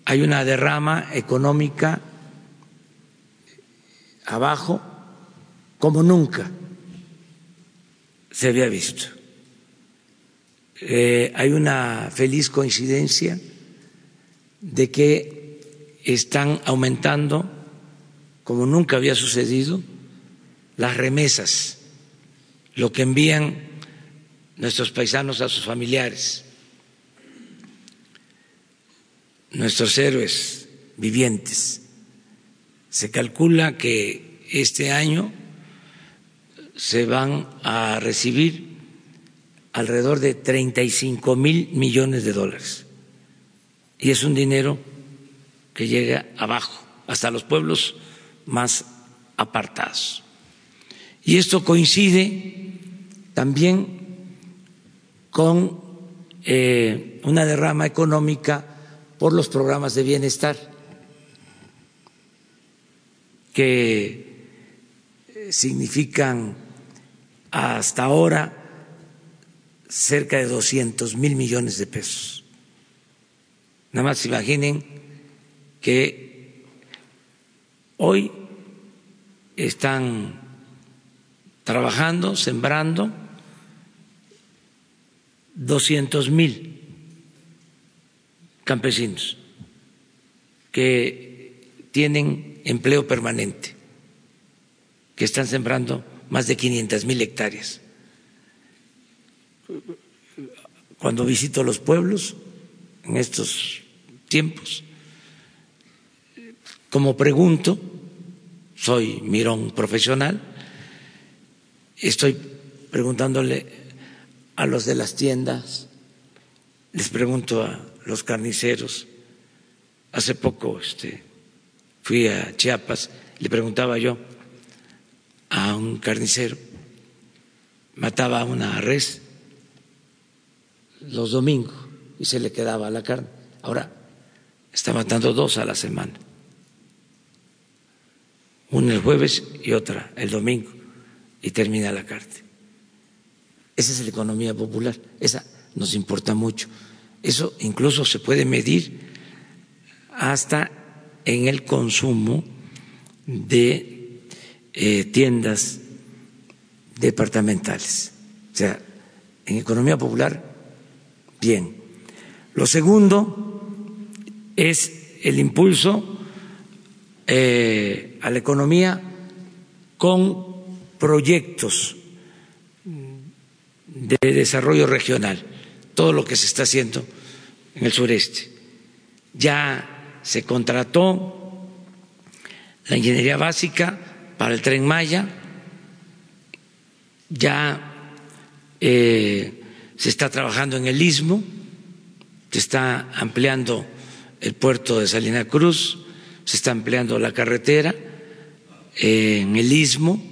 hay una derrama económica abajo como nunca se había visto. Eh, hay una feliz coincidencia de que están aumentando, como nunca había sucedido, las remesas, lo que envían nuestros paisanos a sus familiares, nuestros héroes vivientes. Se calcula que este año se van a recibir alrededor de 35 mil millones de dólares. Y es un dinero que llega abajo, hasta los pueblos más apartados. Y esto coincide también con eh, una derrama económica por los programas de bienestar que eh, significan hasta ahora cerca de 200 mil millones de pesos. Nada más imaginen que hoy están trabajando, sembrando 200 mil campesinos que tienen empleo permanente, que están sembrando más de 500 mil hectáreas. Cuando visito los pueblos en estos tiempos, como pregunto, soy mirón profesional, estoy preguntándole a los de las tiendas, les pregunto a los carniceros. Hace poco este, fui a Chiapas, le preguntaba yo a un carnicero, mataba una res los domingos y se le quedaba la carne. Ahora está matando dos a la semana, una el jueves y otra el domingo, y termina la carne. Esa es la economía popular, esa nos importa mucho. Eso incluso se puede medir hasta en el consumo de eh, tiendas departamentales. O sea, en economía popular, bien. Lo segundo es el impulso eh, a la economía con proyectos de desarrollo regional, todo lo que se está haciendo en el sureste. Ya se contrató la ingeniería básica para el tren Maya, ya eh, se está trabajando en el istmo, se está ampliando el puerto de Salina Cruz, se está ampliando la carretera eh, en el istmo,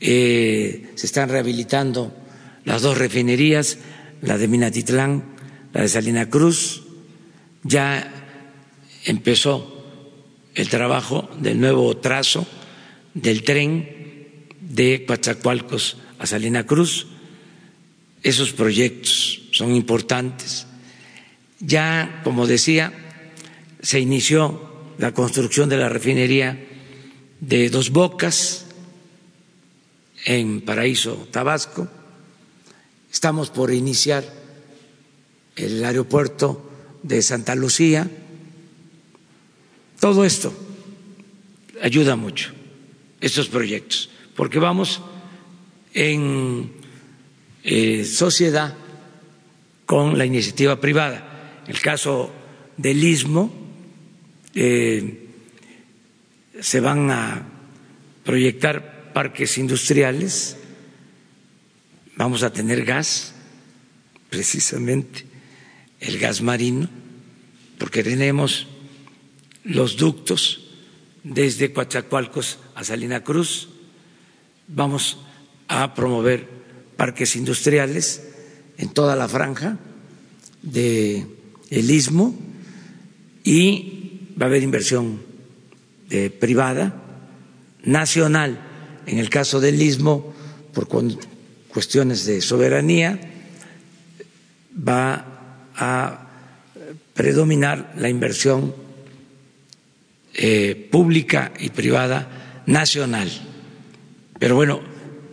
eh, se están rehabilitando las dos refinerías, la de Minatitlán, la de Salina Cruz, ya empezó el trabajo del nuevo trazo del tren de Coatzacoalcos a Salina Cruz. Esos proyectos son importantes. Ya, como decía, se inició la construcción de la refinería de Dos Bocas en Paraíso, Tabasco Estamos por iniciar el aeropuerto de Santa Lucía. Todo esto ayuda mucho, estos proyectos, porque vamos en eh, sociedad con la iniciativa privada. El caso del istmo, eh, se van a proyectar parques industriales vamos a tener gas, precisamente el gas marino, porque tenemos los ductos desde Coatzacoalcos a Salina Cruz, vamos a promover parques industriales en toda la franja del el istmo y va a haber inversión privada, nacional, en el caso del istmo, por cuestiones de soberanía, va a predominar la inversión eh, pública y privada nacional. Pero bueno,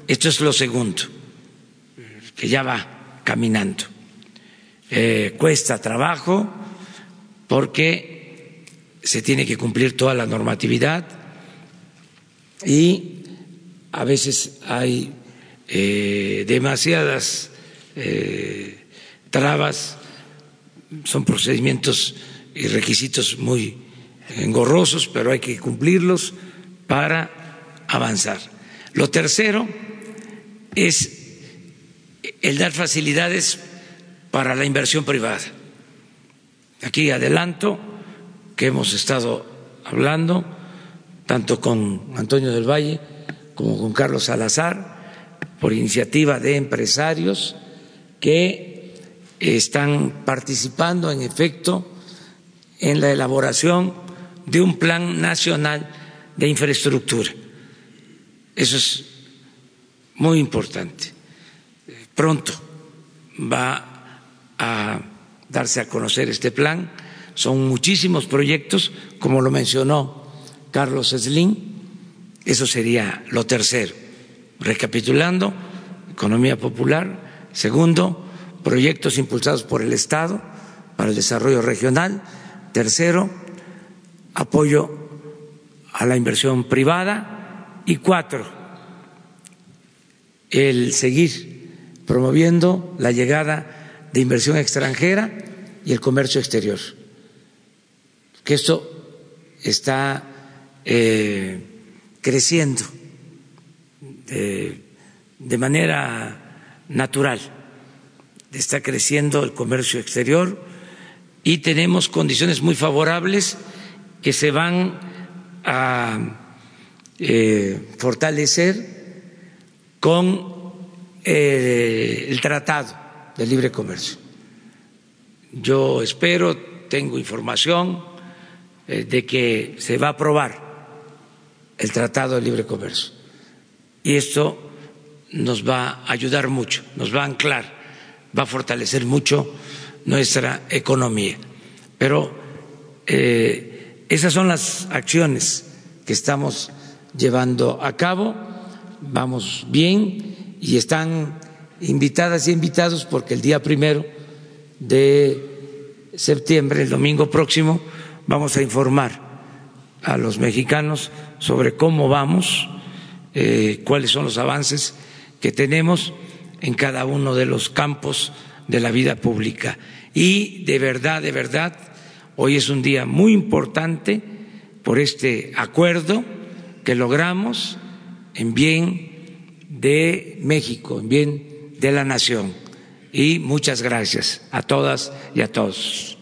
esto es lo segundo, que ya va caminando. Eh, cuesta trabajo porque se tiene que cumplir toda la normatividad y a veces hay eh, demasiadas trabas, son procedimientos y requisitos muy engorrosos, pero hay que cumplirlos para avanzar. Lo tercero es el dar facilidades para la inversión privada. Aquí adelanto que hemos estado hablando tanto con Antonio del Valle como con Carlos Salazar por iniciativa de empresarios que están participando en efecto en la elaboración de un plan nacional de infraestructura. Eso es muy importante. Pronto va a darse a conocer este plan. Son muchísimos proyectos, como lo mencionó Carlos Slim. Eso sería lo tercero recapitulando, economía popular. Segundo, proyectos impulsados por el Estado para el desarrollo regional. Tercero, apoyo a la inversión privada. Y cuatro, el seguir promoviendo la llegada de inversión extranjera y el comercio exterior. Que esto está eh, creciendo de manera natural. Está creciendo el comercio exterior y tenemos condiciones muy favorables que se van a eh, fortalecer con eh, el Tratado de Libre Comercio. Yo espero, tengo información eh, de que se va a aprobar el Tratado de Libre Comercio y esto nos va a ayudar mucho, nos va a anclar, va a fortalecer mucho nuestra economía. Pero esas son las acciones que estamos llevando a cabo, vamos bien y están invitadas y invitados porque el día primero de septiembre, el domingo próximo, vamos a informar a los mexicanos sobre cómo vamos eh, cuáles son los avances que tenemos en cada uno de los campos de la vida pública. Y de verdad, de verdad, hoy es un día muy importante por este acuerdo que logramos en bien de México, en bien de la nación. Y muchas gracias a todas y a todos.